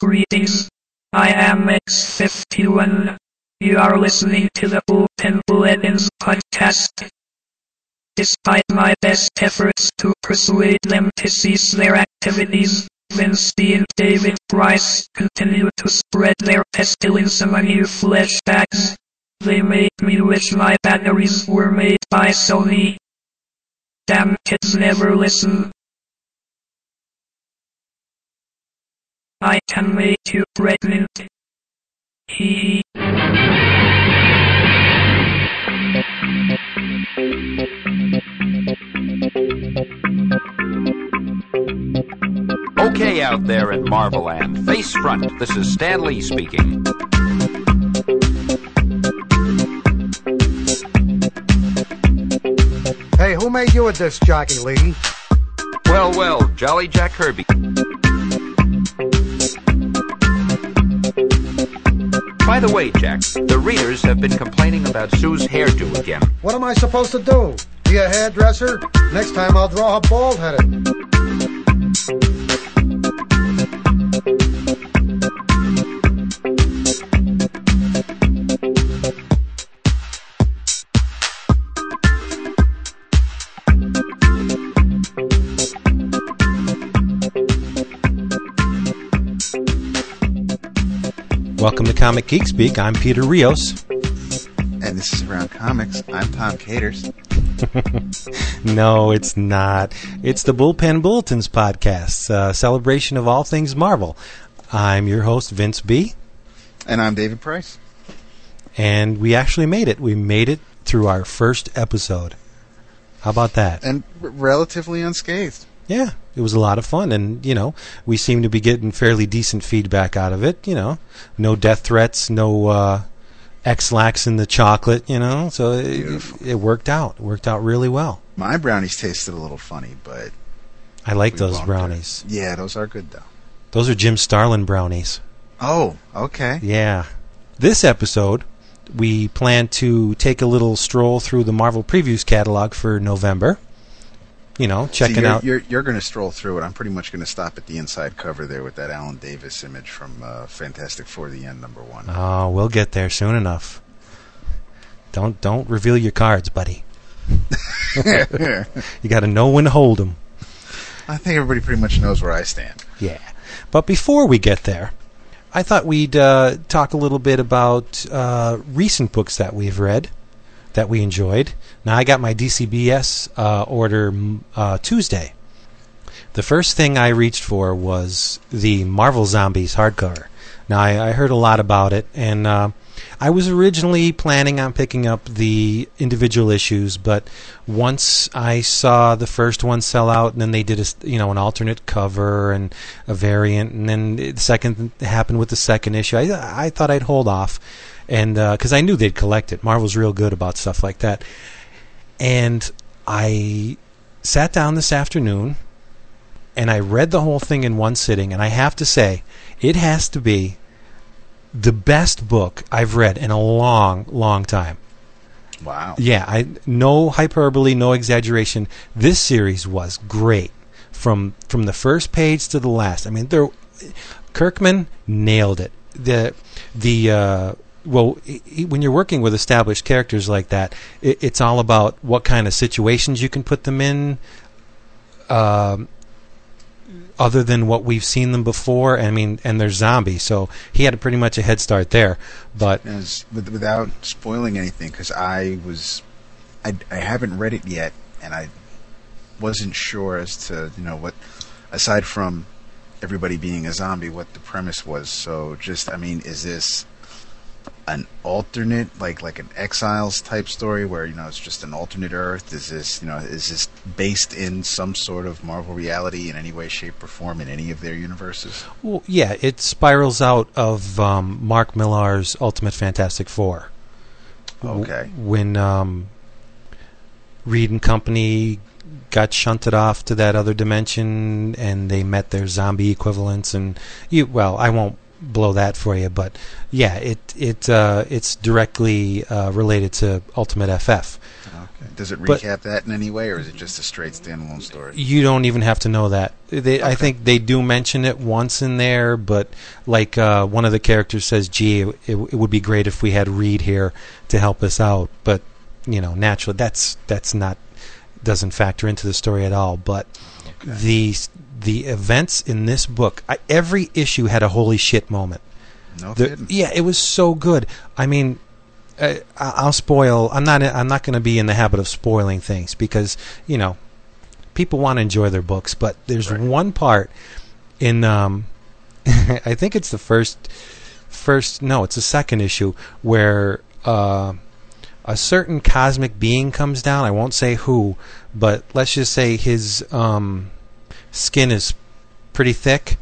Greetings. I am X51. You are listening to the Bullpen Bulletins podcast. Despite my best efforts to persuade them to cease their activities, Vince D and David Price continue to spread their pestilence among you flesh bags. They make me wish my batteries were made by Sony. Damn kids never listen. I can make you pregnant. Hee hee. Okay, out there in Marveland, face front, this is Stan Lee speaking. Hey, who made you a disc jockey, lady? Well, well, Jolly Jack Kirby. By the way, Jack, the readers have been complaining about Sue's hairdo again. What am I supposed to do? Be a hairdresser? Next time I'll draw her bald headed. Welcome to Comic Geek Speak. I'm Peter Rios. And this is Around Comics. I'm Tom Katers. No, it's not. It's the Bullpen Bulletins podcast, a celebration of all things Marvel. I'm your host, Vince B., And I'm David Price. and we actually made it. We made it through our first episode. How about that? And r- relatively unscathed. Yeah, it was a lot of fun, and you know, we seem to be getting fairly decent feedback out of it. You know, no death threats, no uh, Ex-Lax in the chocolate. You know, so it, it worked out. It worked out really well. My brownies tasted a little funny, but. I like those brownies. it. Yeah, those are good, though. Those are Jim Starlin brownies. Oh, okay. Yeah. This episode, we plan to take a little stroll through the Marvel Previews catalog for November. You know, checking you're, out. You're, you're going to stroll through it. I'm pretty much going to stop at the inside cover there with that Alan Davis image from uh, Fantastic Four: The End, number one. Oh, we'll get there soon enough. Don't don't reveal your cards, buddy. You got to know when to hold them. I think everybody pretty much knows where I stand. Yeah. But before we get there, I thought we'd uh, talk a little bit about uh, recent books that we've read that we enjoyed. Now, I got my DCBS uh, order uh, Tuesday. The first thing I reached for was the Marvel Zombies hardcover. Now, I, I heard a lot about it, and uh, I was originally planning on picking up the individual issues, but once I saw the first one sell out, and then they did a you know an alternate cover and a variant, and then the second happened with the second issue, I I thought I'd hold off, and because I knew they'd collect it. Marvel's real good about stuff like that, and I sat down this afternoon and I read the whole thing in one sitting, and I have to say, it has to be the best book I've read in a long, long time. Wow. Yeah, I no hyperbole, no exaggeration. This series was great from from the first page to the last. I mean, there Kirkman nailed it. The the uh, well, he- he- when you're working with established characters like that, it's all about what kind of situations you can put them in. Um, other than what we've seen them before, I mean, and they're zombies, so he had pretty much a head start there. But As, without spoiling anything, because I was, I, I haven't read it yet, and I wasn't sure as to you know what, aside from everybody being a zombie, what the premise was. So just, I mean, is this an alternate, like like an Exiles type story, where you know it's just an alternate Earth? Is this you know is this based in some sort of Marvel reality in any way, shape, or form in any of their universes? Well, yeah, it spirals out of um, Mark Millar's Ultimate Fantastic Four. Okay. when um, Reed and Company got shunted off to that other dimension, and they met their zombie equivalents, and you, well, I won't blow that for you, but yeah, it it uh, it's directly uh, related to Ultimate FF. Okay. Does it But- recap that in any way, or is it just a straight standalone story? You don't even have to know that. They, I think they do mention it once in there, but like uh, one of the characters says, "Gee, it, it would be great if we had Reed here to help us out." But you know, naturally, that's that's not doesn't factor into the story at all. But the the events in this book, I, every issue had a holy shit moment. No The- kidding. yeah, it was so good. I mean, uh, I- I'll spoil. I'm not. I'm not going to be in the habit of spoiling things because you know, people want to enjoy their books. But there's Right. one part in. Um, I think it's the first. First, no, it's the second issue where uh, a certain cosmic being comes down. I won't say who, but let's just say his um, skin is pretty thick,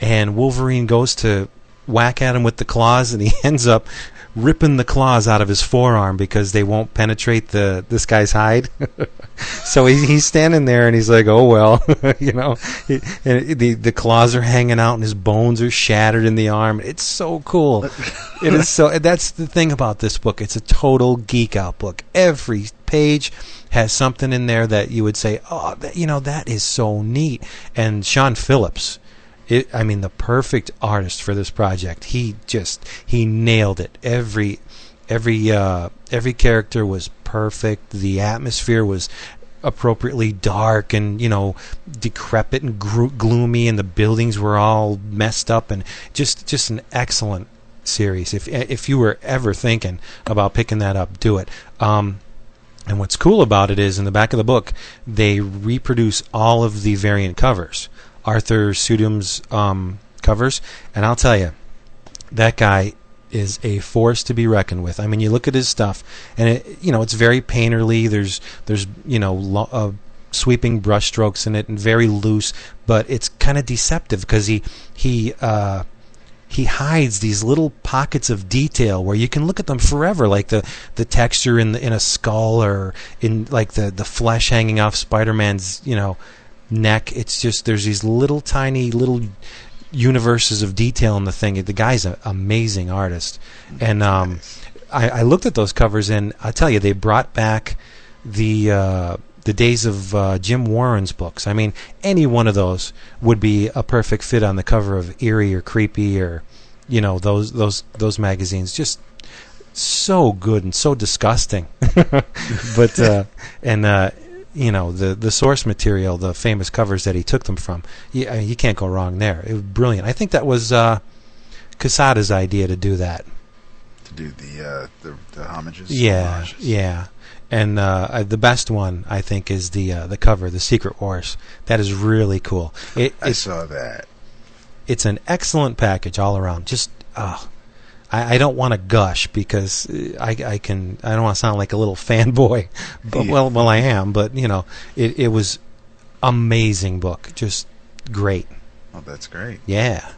and Wolverine goes to whack at him with the claws, and he ends up ripping the claws out of his forearm because they won't penetrate the this guy's hide. so he, he's standing there, and he's like, "Oh well," you know. He, and the the claws are hanging out, and his bones are shattered in the arm. It's so cool. it is so. That's the thing about this book. It's a total geek out book. Every page has something in there that you would say, "Oh, that, you know, that is so neat." And Sean Phillips, it, I mean, the perfect artist for this project. He just he nailed it. Every every uh, every character was perfect. The atmosphere was appropriately dark and you know decrepit and gro- gloomy, and the buildings were all messed up, and just just an excellent series. If if you were ever thinking about picking that up, do it. Um, and what's cool about it is in the back of the book, they reproduce all of the variant covers, Arthur Suydam's um, covers, and I'll tell you, that guy is a force to be reckoned with. I mean, you look at his stuff, and it, you know it's very painterly. There's there's you know lo- uh, sweeping brushstrokes in it, and very loose, but it's kind of deceptive because he he. Uh, he hides these little pockets of detail where you can look at them forever, like the, the texture in the, in a skull or in like the, the flesh hanging off Spider-Man's you know neck. It's just there's these little tiny little universes of detail in the thing. The guy's an amazing artist, and um, I, I looked at those covers and I tell you they brought back the uh, the days of uh, Jim Warren's books. I mean, any one of those would be a perfect fit on the cover of Eerie or Creepy or you know those those those magazines. Just so good and so disgusting, but uh, and uh, you know the the source material, the famous covers that he took them from. You, I mean, you can't go wrong there. It was brilliant. I think that was uh, Quesada's idea to do that. to do the uh, the, the homages. Yeah, homages. yeah. And uh, uh, the best one, I think, is the uh, the cover, the Secret Wars. That is really cool. It, I saw that. it's an excellent package all around. Just uh, I, I don't want to gush because uh, I, I can I don't want to sound like a little fanboy, but Yeah. well well I am. But you know it it was amazing book, just great. Oh, that's great. Yeah.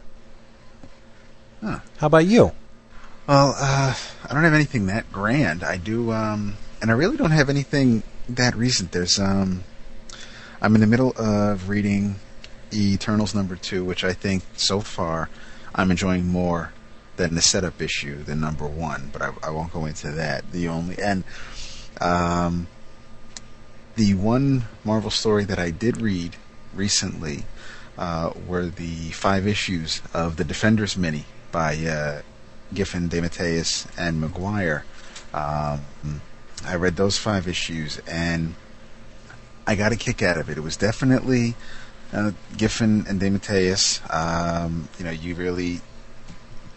Huh. How about you? Well, uh, I don't have anything that grand. I do, um, and I really don't have anything that recent. There's, um, I'm in the middle of reading Eternals number two, which I think so far I'm enjoying more than the setup issue than number one. But I, I won't go into that. The only and um, the one Marvel story that I did read recently uh, were the five issues of the Defenders mini by uh, Giffen, DeMatteis, and Maguire. Um, I read those five issues and I got a kick out of it. It was definitely uh, Giffen and DeMatteis. Um, you know, you really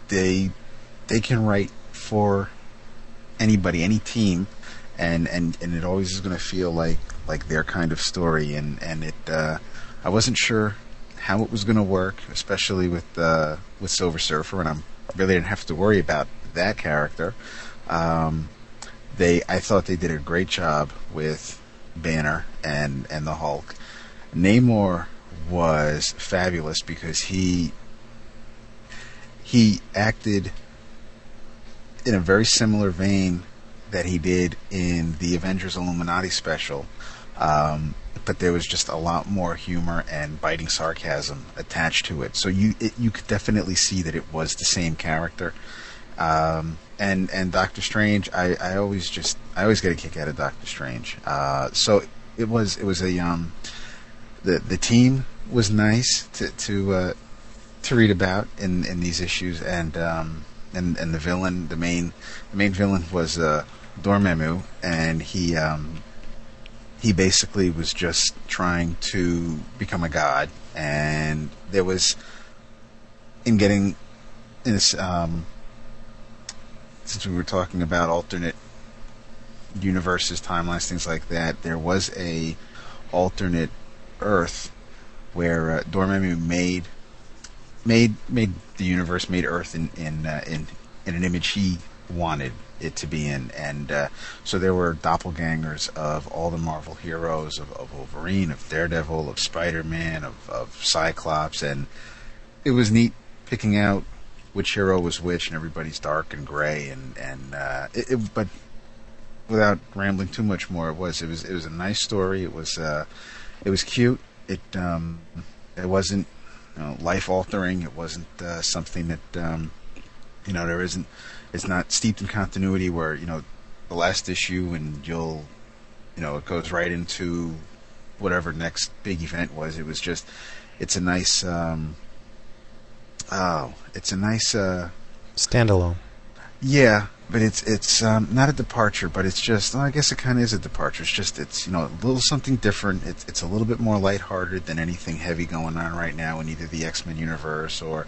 they they can write for anybody, any team, and and and it always is going to feel like like their kind of story. And and it uh, I wasn't sure how it was going to work, especially with uh, with Silver Surfer, and I'm really didn't have to worry about that character. Um, they I thought they did a great job with Banner and and the Hulk. Namor was fabulous because he he acted in a very similar vein that he did in the Avengers Illuminati special. Um, but there was just a lot more humor and biting sarcasm attached to it. So you it, you could definitely see that it was the same character. Um, and and Doctor Strange, I, I always just I always get a kick out of Doctor Strange. Uh, so it was it was a um, the the team was nice to to uh, to read about in, in these issues, and um, and and the villain, the main the main villain was uh, Dormammu, and he um, he basically was just trying to become a god, and there was in getting in this um, since we were talking about alternate universes, timelines, things like that, there was a alternate Earth where uh, Dormammu made made made the universe, made Earth in in uh, in in an image he wanted it to be in, and uh, so there were doppelgangers of all the Marvel heroes, of, of Wolverine, of Daredevil, of Spider-Man, of, of Cyclops, and it was neat picking out which hero was which, and everybody's dark and gray, and and uh, it, it, but without rambling too much more, it was it was it was a nice story. It was uh, it was cute. It um, it wasn't you know, life altering. It wasn't uh, something that um, you know there isn't. It's not steeped in continuity where you know the last issue and you'll you know it goes right into whatever next big event was. It was just it's a nice um, oh it's a nice uh, Standalone. yeah, but it's it's um, not a departure, but it's just well, I guess it kind of is a departure. It's just it's you know a little something different. It's it's a little bit more lighthearted than anything heavy going on right now in either the X Men universe or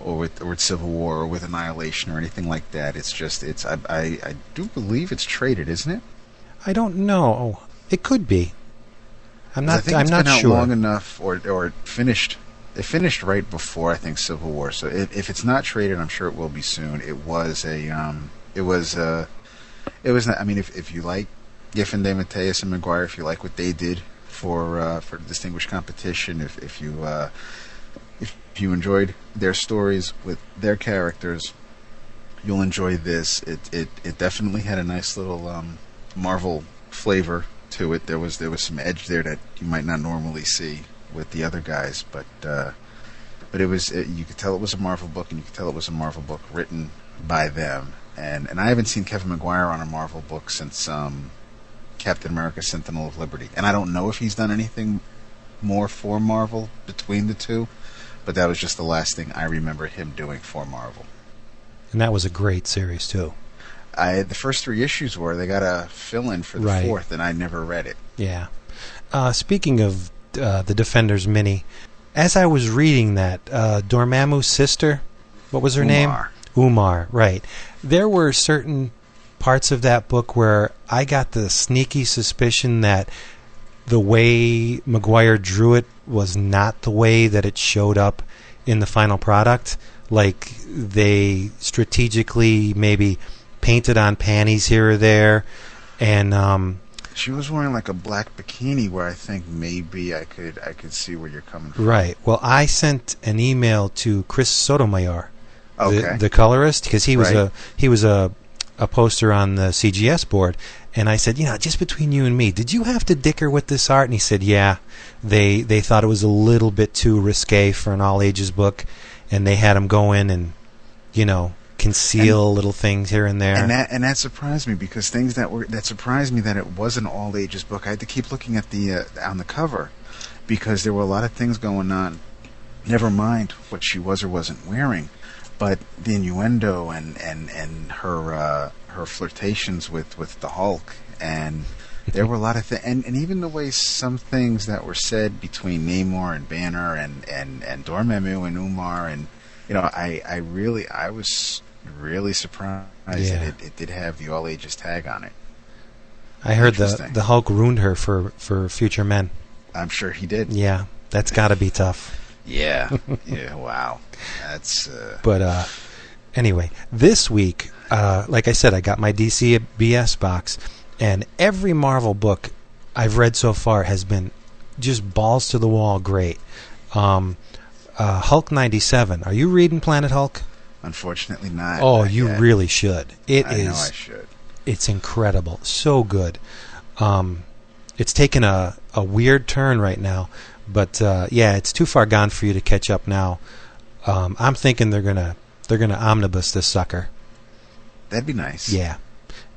or with or with Civil War or with Annihilation or anything like that. It's just it's I I, I do believe it's traded, isn't it? I don't know. It could be. I'm 'Cause I not. think I'm it's not been out sure. long enough or or finished. It finished right before I think Civil War. So if, if it's not traded, I'm sure it will be soon. It was a um, it was uh, it was. Not, I mean, if if you like Giffen, DeMatteis, and Maguire, if you like what they did for uh, for distinguished competition, if if you uh, if you enjoyed their stories with their characters, you'll enjoy this. It it it definitely had a nice little um, Marvel flavor to it. There was there was some edge there that you might not normally see with the other guys, but uh, but it was it, you could tell it was a Marvel book, and you could tell it was a Marvel book written by them. And and I haven't seen Kevin Maguire on a Marvel book since um, Captain America: Sentinel of Liberty, and I don't know if he's done anything more for Marvel between the two, but that was just the last thing I remember him doing for Marvel. and that was a great series too. I the first three issues were they got a fill in for the Right. fourth, and I never read it. Yeah. Uh, speaking of uh, the Defenders mini, as I was reading that, uh, Dormammu's sister, what was her name? Umar. Umar, right. There were certain parts of that book where I got the sneaky suspicion that the way Maguire drew it was not the way that it showed up in the final product. Like they strategically maybe painted on panties here or there, and um, She was wearing like a black bikini, where I think maybe I could I could see where you're coming from. Right. Well, I sent an email to Chris Sotomayor, Okay. the, the colorist, because he was Right. a he was a a poster on the CGS board, and I said, you know, just between you and me, did you have to dicker with this art? And he said, yeah. They they thought it was a little bit too risque for an all ages book, and they had him go in and, you know, conceal little things here and there. and that and that surprised me because things that were that surprised me that it was an all ages book. I had to keep looking at the uh, on the cover because there were a lot of things going on. Never mind what she was or wasn't wearing, but the innuendo and and and her uh, her flirtations with with the Hulk and. There were a lot of things, and, and even the way some things that were said between Namor and Banner and, and, and Dormammu and Umar, and you know, I, I really, I was really surprised Yeah. that it, it did have the all ages tag on it. I heard the the Hulk ruined her for for future men. I'm sure he did. Yeah, that's got to be tough. Yeah, yeah. Wow, that's uh, But uh, anyway, this week, uh, like I said, I got my DC BS box, and every Marvel book I've read so far has been just balls to the wall great. Um, uh, Hulk ninety seven. Are you reading Planet Hulk? Unfortunately not. Oh, not you yet. really should. It I is. know I should. It's incredible. So good. Um, it's taken a, a weird turn right now, but uh, yeah, it's too far gone for you to catch up now. Um, I'm thinking they're gonna they're gonna omnibus this sucker. That'd be nice. Yeah.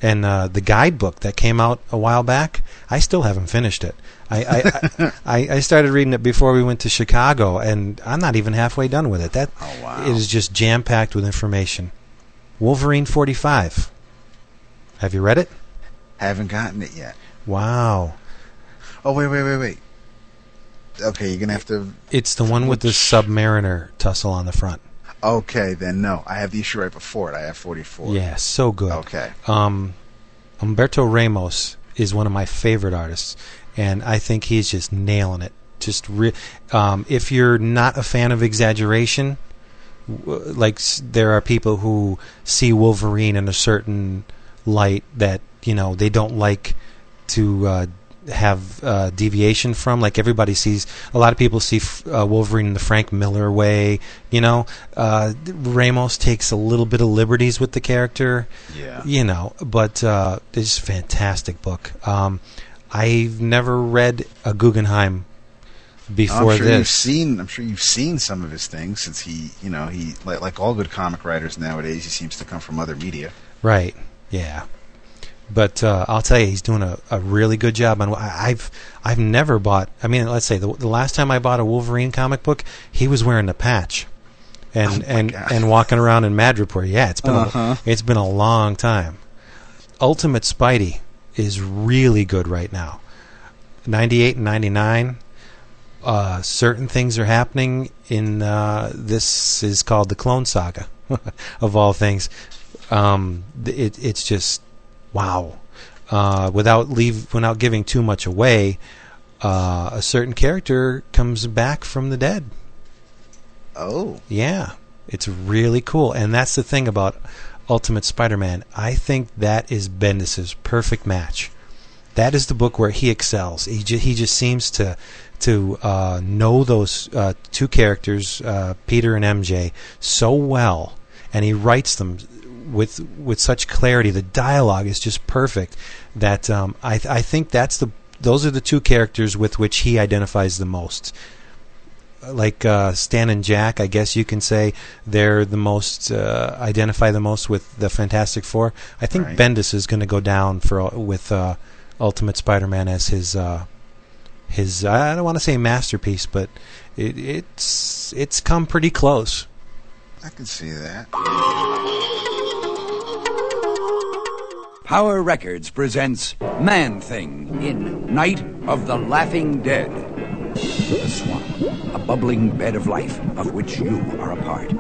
And uh, the guidebook that came out a while back, I still haven't finished it. I I, I I started reading it before we went to Chicago, and I'm not even halfway done with it. That Oh, wow. it is just jam packed with information. Wolverine 45. Have you read it? Haven't gotten it yet. Wow. Oh wait, wait, wait, wait. Okay, you're gonna have to. It's the one with the Submariner tussle on the front. Okay, then no. I have the issue right before it. I have 44. Yeah, so good. Okay. Um, Humberto Ramos is one of my favorite artists, and I think he's just nailing it. Just re- um, if you're not a fan of exaggeration, like there are people who see Wolverine in a certain light that you know they don't like to uh, have uh, deviation from. Like everybody sees, a lot of people see f- uh, Wolverine in the Frank Miller way. You know, uh, Ramos takes a little bit of liberties with the character Yeah. you know, but uh, it's a fantastic book. Um, I've never read a Guggenheim before I'm sure you've seen. I'm sure you've seen some of his things since he, you know, he like like all good comic writers nowadays. He seems to come from other media. Right? Yeah. But uh, I'll tell you, he's doing a, a really good job. On I've I've never bought. I mean, let's say the, the last time I bought a Wolverine comic book, he was wearing the patch, and Oh and God. and walking around in Madripoor. Yeah, it's been Uh-huh. a, it's been a long time. Ultimate Spidey is really good right now. 98 and 99 uh, certain things are happening in uh, this is called the clone saga of all things um, it, it's just wow uh, without leave without giving too much away uh, a certain character comes back from the dead Oh, yeah, it's really cool, and that's the thing about Ultimate Spider-Man. I think that is Bendis's perfect match. That is the book where he excels. He ju- he just seems to to uh, know those uh, two characters, uh, Peter and MJ, so well, and he writes them with with such clarity. The dialogue is just perfect. That um, I th- I think that's the those are the two characters with which he identifies the most like uh, Stan and Jack, I guess you can say they're the most uh, identify the most with the Fantastic Four. I think Right. Bendis is going to go down for with uh, Ultimate Spider-Man as his uh, his I don't want to say masterpiece, but it, it's it's come pretty close. I can see that. Power Records presents Man Thing in Night of the Laughing Dead. The swamp, a bubbling bed of life of which you are a part.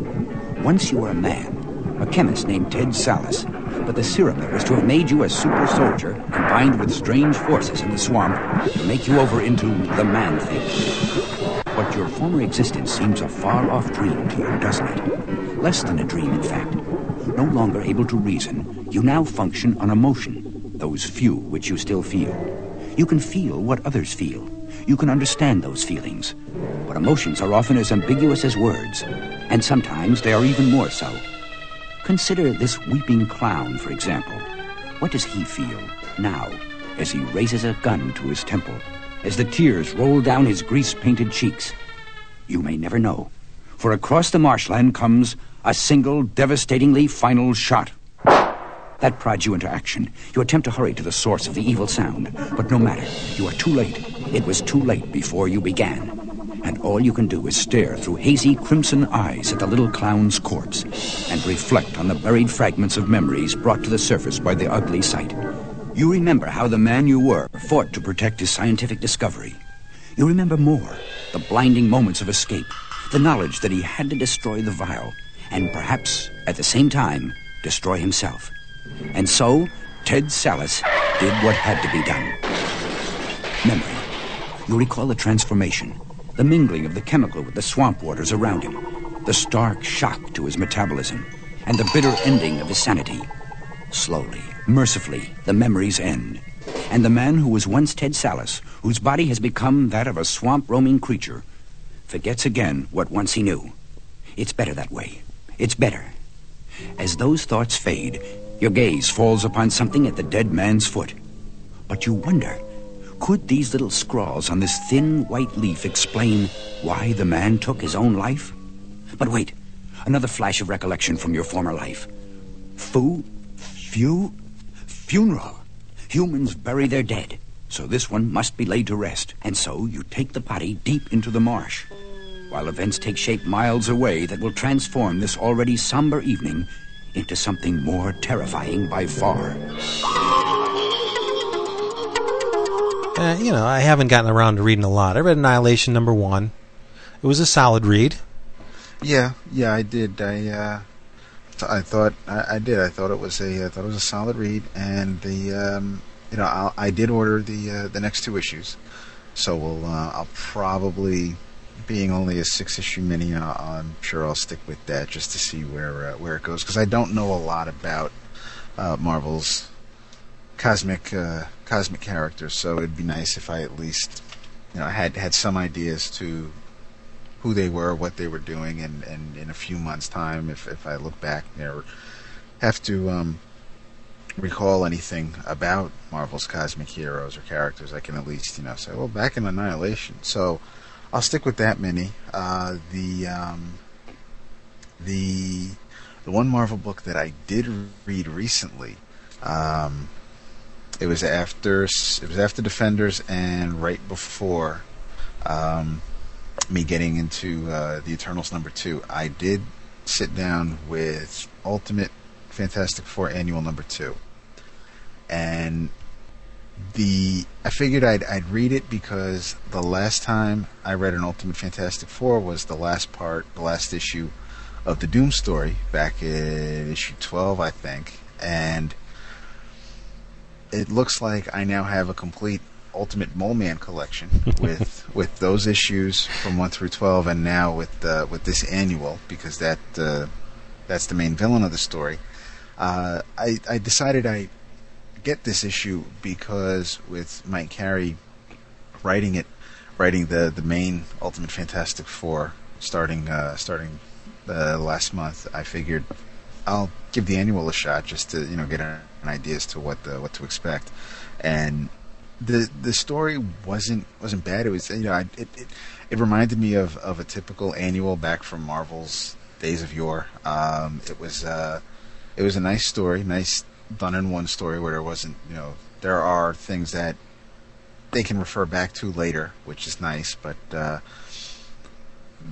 Once you were a man, a chemist named Ted Sallis, but the serum that was to have made you a super soldier combined with strange forces in the swamp to make you over into the Man Thing. But your former existence seems a far off dream to you, doesn't it? Less than a dream, in fact. No longer able to reason, you now function on emotion, those few which you still feel. You can feel what others feel. You can understand those feelings. But emotions are often as ambiguous as words, and sometimes they are even more so. Consider this weeping clown, for example. What does he feel now as he raises a gun to his temple, as the tears roll down his grease painted cheeks? You may never know, for across the marshland comes a single devastatingly final shot. That prods you into action. You attempt to hurry to the source of the evil sound, but no matter. You are too late. It was too late before you began. And all you can do is stare through hazy crimson eyes at the little clown's corpse and reflect on the buried fragments of memories brought to the surface by the ugly sight. You remember how the man you were fought to protect his scientific discovery. You remember more the blinding moments of escape, the knowledge that he had to destroy the vial, and perhaps, at the same time, destroy himself. And so, Ted Sallis did what had to be done. Memory. You recall the transformation, the mingling of the chemical with the swamp waters around him, the stark shock to his metabolism, and the bitter ending of his sanity. Slowly, mercifully, the memories end. And the man who was once Ted Sallis, whose body has become that of a swamp roaming creature, forgets again what once he knew. It's better that way. It's better. As those thoughts fade, your gaze falls upon something at the dead man's foot. But you wonder, could these little scrawls on this thin white leaf explain why the man took his own life? But wait, another flash of recollection from your former life. Fu Fu... funeral. Humans bury their dead. So this one must be laid to rest. And so you take the body deep into the marsh. While events take shape miles away that will transform this already somber evening into something more terrifying by far. Uh, you know, I haven't gotten around to reading a lot. I read Annihilation number one. It was a solid read. Yeah, yeah, I did. I uh, th- I thought I, I did. I thought it was a I thought it was a solid read, and the um, you know I'll, I did order the uh, the next two issues, so we'll uh, I'll probably being only a six issue mini, uh, I'm sure I'll stick with that just to see where uh, where it goes because I don't know a lot about uh, Marvel's cosmic uh, cosmic characters, so it'd be nice if I at least you know had had some ideas to who they were, what they were doing, and, and in a few months' time, if if I look back there, have to um, recall anything about Marvel's cosmic heroes or characters, I can at least you know say, well, back in Annihilation. So I'll stick with that mini. Uh, the um, the the one Marvel book that I did read recently. Um, it was after it was after Defenders and right before um, me getting into uh, the Eternals number two. I did sit down with Ultimate Fantastic Four Annual number two, and the I figured I'd I'd read it because the last time I read an Ultimate Fantastic Four was the last part, the last issue of the Doom story back in issue twelve, I think, and it looks like I now have a complete Ultimate Mole Man collection with with those issues from one through twelve, and now with uh, with this annual because that uh, that's the main villain of the story. Uh, I I decided I get this issue because with Mike Carey writing it, writing the the main Ultimate Fantastic Four, starting uh, starting uh, last month, I figured I'll give the annual a shot just to you know get an, idea as to what the, what to expect, and the the story wasn't wasn't bad. It was you know it it, it reminded me of, of a typical annual back from Marvel's days of yore. Um, it was uh, it was a nice story, nice done in one story where there wasn't you know there are things that they can refer back to later, which is nice. But uh,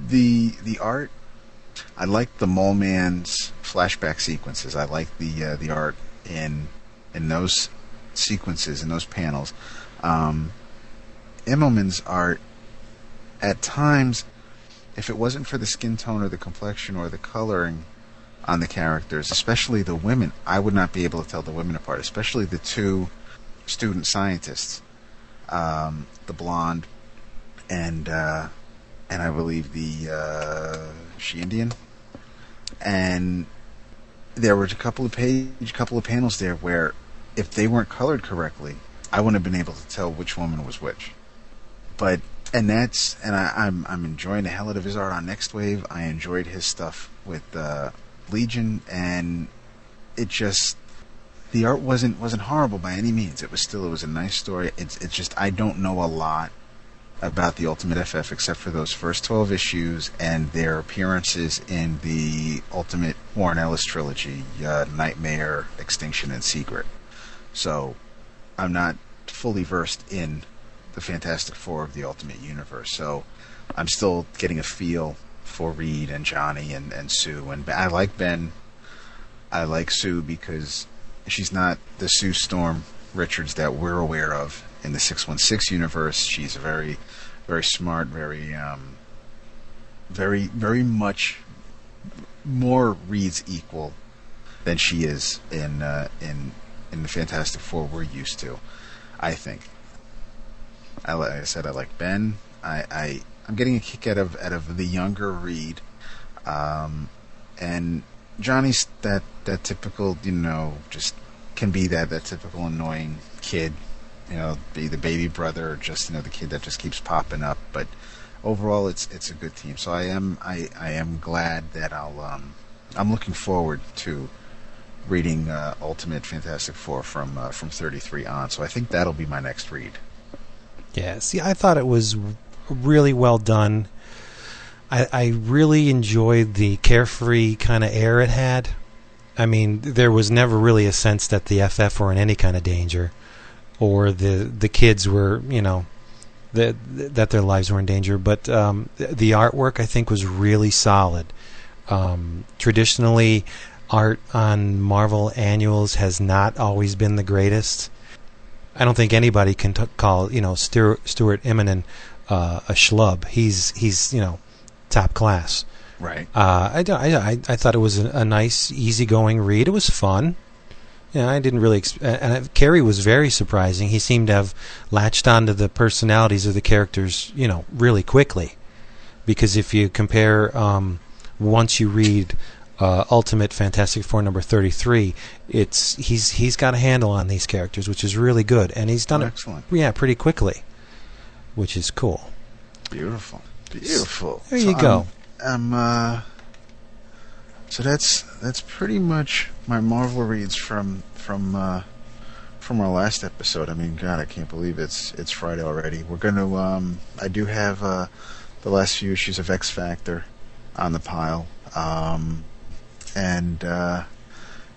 the the art, I like the Mole Man's flashback sequences. I like the uh, the art in in those sequences in those panels. Um, Immonen's art, at times, if it wasn't for the skin tone or the complexion or the coloring on the characters, especially the women, I would not be able to tell the women apart, especially the two student scientists, um, the blonde and uh, and I believe the uh, she Indian, and there were a couple of page, couple of panels there where if they weren't colored correctly, I wouldn't have been able to tell which woman was which. But and that's and I, am I'm, I'm enjoying the hell out of his art on Next Wave. I enjoyed his stuff with uh, Legion, and it just the art wasn't wasn't horrible by any means. It was still it was a nice story. It's it's just I don't know a lot about the Ultimate FF except for those first 12 issues and their appearances in the Ultimate Warren Ellis trilogy, uh, Nightmare, Extinction, and Secret. So I'm not fully versed in the Fantastic Four of the Ultimate Universe. So I'm still getting a feel for Reed and Johnny and, and Sue. And I like Ben. I like Sue because she's not the Sue Storm Richards that we're aware of in the 616 universe. She's very, very smart, very, um, very, very much more Reed's equal than she is in uh, in in the Fantastic Four we're used to. I think. I like I said, I like Ben. I, I I'm getting a kick out of out of the younger Reed, um, and Johnny's that that typical, you know, just can be that that typical annoying kid, you know, be the baby brother or just you know the kid that just keeps popping up. But overall, it's it's a good team. So I am I I am glad that I'll um I'm looking forward to reading uh, Ultimate Fantastic Four from uh, from 33 on. So I think that'll be my next read. Yeah, see, I thought it was really well done. I, I really enjoyed the carefree kind of air it had. I mean, there was never really a sense that the FF were in any kind of danger, or the the kids were, you know, that that their lives were in danger. But um, the artwork, I think, was really solid. Um, traditionally, art on Marvel annuals has not always been the greatest. I don't think anybody can t- call you know Stuart, Stuart Immonen uh, a schlub. He's he's you know top class. Right. Uh, I, I, I thought it was a, a nice, easygoing read. It was fun. Yeah, I didn't really. Exp- and uh, Carey was very surprising. He seemed to have latched onto the personalities of the characters, you know, really quickly. Because if you compare, um, once you read uh, Ultimate Fantastic Four number thirty-three, it's he's he's got a handle on these characters, which is really good, and he's done it, Excellent. yeah, pretty quickly, which is cool. Beautiful. Beautiful. There you go. I'm, I'm uh so that's that's pretty much my Marvel reads from from uh from our last episode. I mean, God, I can't believe it's it's Friday already. We're gonna um I do have uh the last few issues of X Factor on the pile. Um and uh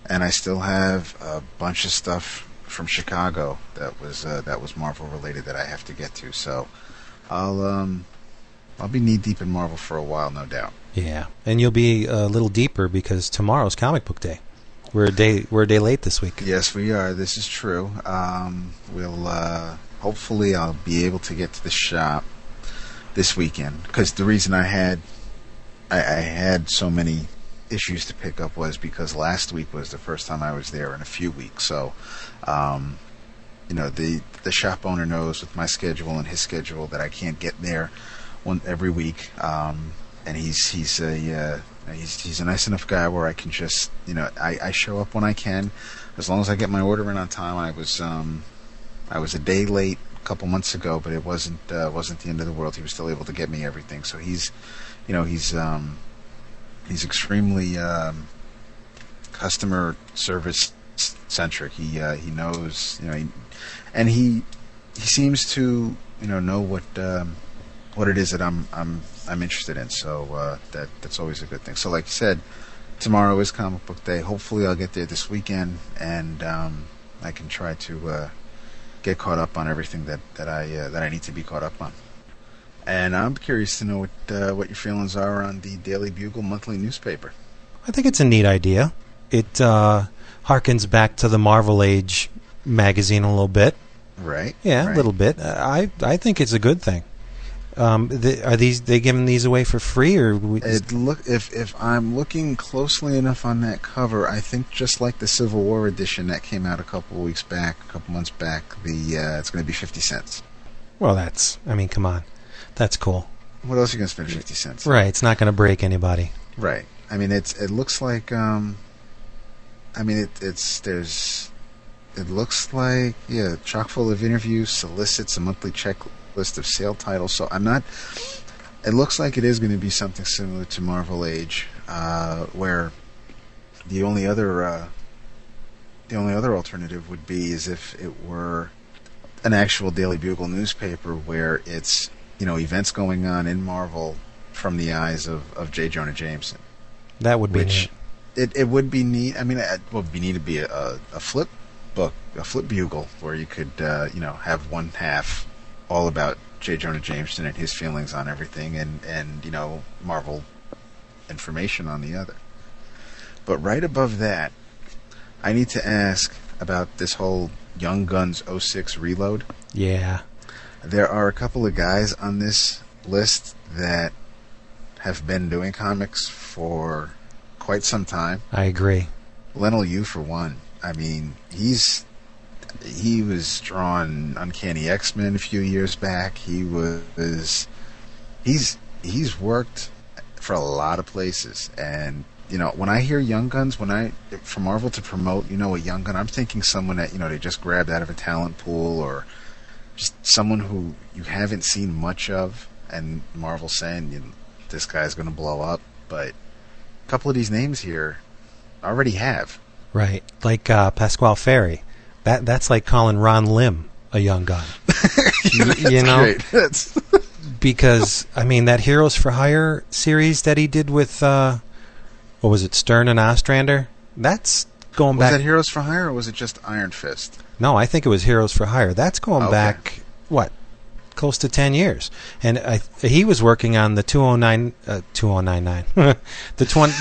and I still have a bunch of stuff from Chicago that was uh, that was Marvel related that I have to get to. So I'll um I'll be knee deep in Marvel for a while, no doubt. Yeah, and you'll be a little deeper because tomorrow's comic book day. We're a day we're a day late this week. Yes, we are. This is true. Um, we'll uh, hopefully I'll be able to get to the shop this weekend because the reason I had I, I had so many issues to pick up was because last week was the first time I was there in a few weeks. So, um, you know, the the shop owner knows with my schedule and his schedule that I can't get there one every week. Um, and he's he's a uh, he's he's a nice enough guy where I can just you know I, I show up when I can, as long as I get my order in on time. I was um, I was a day late a couple months ago, but it wasn't uh, wasn't the end of the world. He was still able to get me everything. So he's you know he's um, he's extremely um, customer service centric. He uh, he knows you know he, and he he seems to you know know what um, what it is that I'm I'm I'm interested in. So uh, that that's always a good thing. So like you said, tomorrow is comic book day. Hopefully I'll get there this weekend and um, I can try to uh, get caught up on everything that that I uh, that I need to be caught up on. And I'm curious to know what uh, what your feelings are on the Daily Bugle monthly newspaper. I think it's a neat idea. It uh, harkens back to the Marvel Age magazine a little bit. Right. Yeah, right. a little bit. I I think it's a good thing. Um, the, are these they giving these away for free or we, look if if I'm looking closely enough on that cover, I think just like the Civil War edition that came out a couple weeks back, a couple months back, the uh, it's going to be fifty cents. well, that's I mean, come on, that's cool. What else are you going to spend fifty cents? Right, it's not going to break anybody. Right. I mean, it's it looks like um, I mean it it's there's it looks like yeah, chock full of interviews, solicits, a monthly checklist of sale titles. So I'm not. It looks like it is going to be something similar to Marvel Age, uh, where the only other uh, the only other alternative would be as if it were an actual Daily Bugle newspaper where it's you know events going on in Marvel from the eyes of, of J. Jonah Jameson That would be which neat. it, it would be neat. I mean, it would be neat to be a, a, flip book, a flip bugle, where you could, uh, you know, have one half all about J. Jonah Jameson and his feelings on everything, and and you know, Marvel information on the other. But right above that, I need to ask about this whole Young Guns 06 reload. Yeah, There are a couple of guys on this list that have been doing comics for quite some time. I agree. Leinil Yu for one. I mean, he's he was drawn Uncanny X Men a few years back. He was he's he's worked for a lot of places, and you know when I hear Young Guns, when I for Marvel to promote, you know, a Young Gun, I'm thinking someone that you know they just grabbed out of a talent pool or just someone who you haven't seen much of, and Marvel saying you know, this guy's going to blow up, but a couple of these names here already have. Right, like uh, Pasqual Ferry. That that's like calling Ron Lim a young gun. Y- you know, because I mean that Heroes for Hire series that he did with uh, what was it, Stern and Ostrander? That's going Was back. that Heroes for Hire or was it just Iron Fist? No, I think it was Heroes for Hire. That's going Okay. back what close to ten years, and I, he was working on the 209 uh, 2099 the 20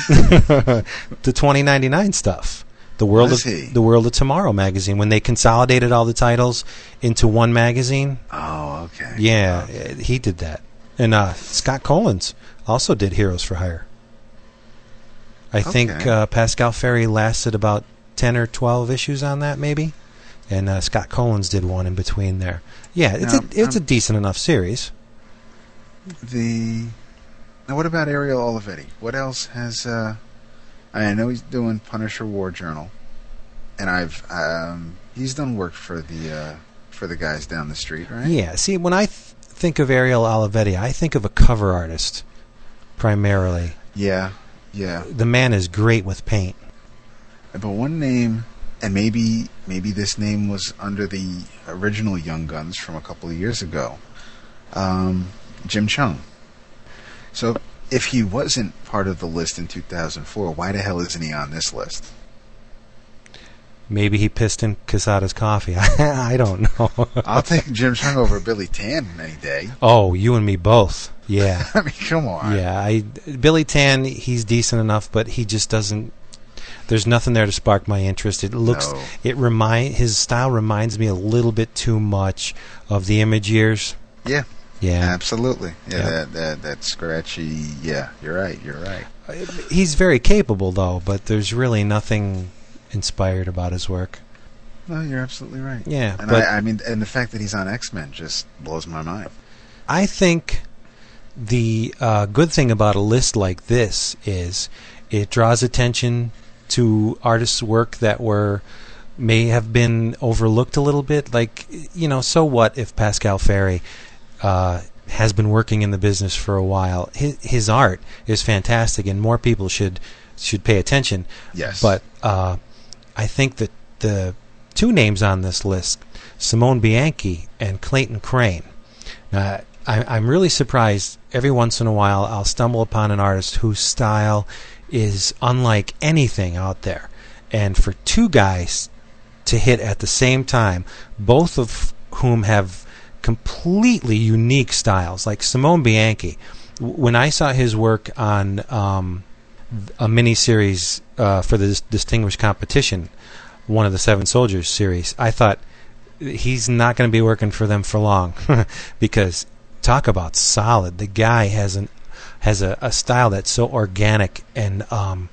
the 2099 stuff. The world Was of he? the World of Tomorrow magazine when they consolidated all the titles into one magazine. Oh, okay. Yeah, uh, he did that. And uh, Scott Kolins also did Heroes for Hire. I think uh, Pasqual Ferry lasted about 10 or 12 issues on that, maybe. And uh, Scott Kolins did one in between there. Yeah, it's, Now, a, it's a um, decent enough series. The now, what about Ariel Olivetti? What else has? Uh, I know he's doing Punisher War Journal, and I've um, he's done work for the uh, for the guys down the street, right? Yeah, see, when I th- think of Ariel Olivetti, I think of a cover artist primarily. Yeah, yeah. The man is great with paint. But one name, and maybe maybe this name was under the original Young Guns from a couple of years ago, um, Jim Cheung. So if he wasn't part of the list in 2004, why the hell isn't he on this list? Maybe he pissed in Quesada's coffee. I don't know. I'll take Jim Cheung over Billy Tan any day. oh, you and me both. Yeah. I mean, come on. Yeah, I Billy Tan, he's decent enough, but he just doesn't. There's nothing there to spark my interest. It looks, No. it remind his style reminds me a little bit too much of the Image years. Yeah, Yeah, absolutely. Yeah, Yeah. That, that that scratchy. Yeah, you're right. You're right. he's very capable though, but there's really nothing inspired about his work. No, you're absolutely right. Yeah, And but I, I mean, and the fact that he's on X Men just blows my mind. I think the uh, good thing about a list like this is it draws attention to artists' work that were may have been overlooked a little bit. Like, you know, so what if Pasqual Ferry uh, has been working in the business for a while? His, his art is fantastic, and more people should should pay attention. Yes. But uh, I think that the two names on this list, Simone Bianchi and Clayton Crain. Now, I, I'm really surprised. Every once in a while, I'll stumble upon an artist whose style is unlike anything out there. And for two guys to hit at the same time, both of whom have completely unique styles, like Simone Bianchi. When I saw his work on um, a mini series uh, for the Dis- Distinguished Competition, one of the Seven Soldiers series, I thought he's not going to be working for them for long because talk about solid. The guy has an has a, a style that's so organic and um,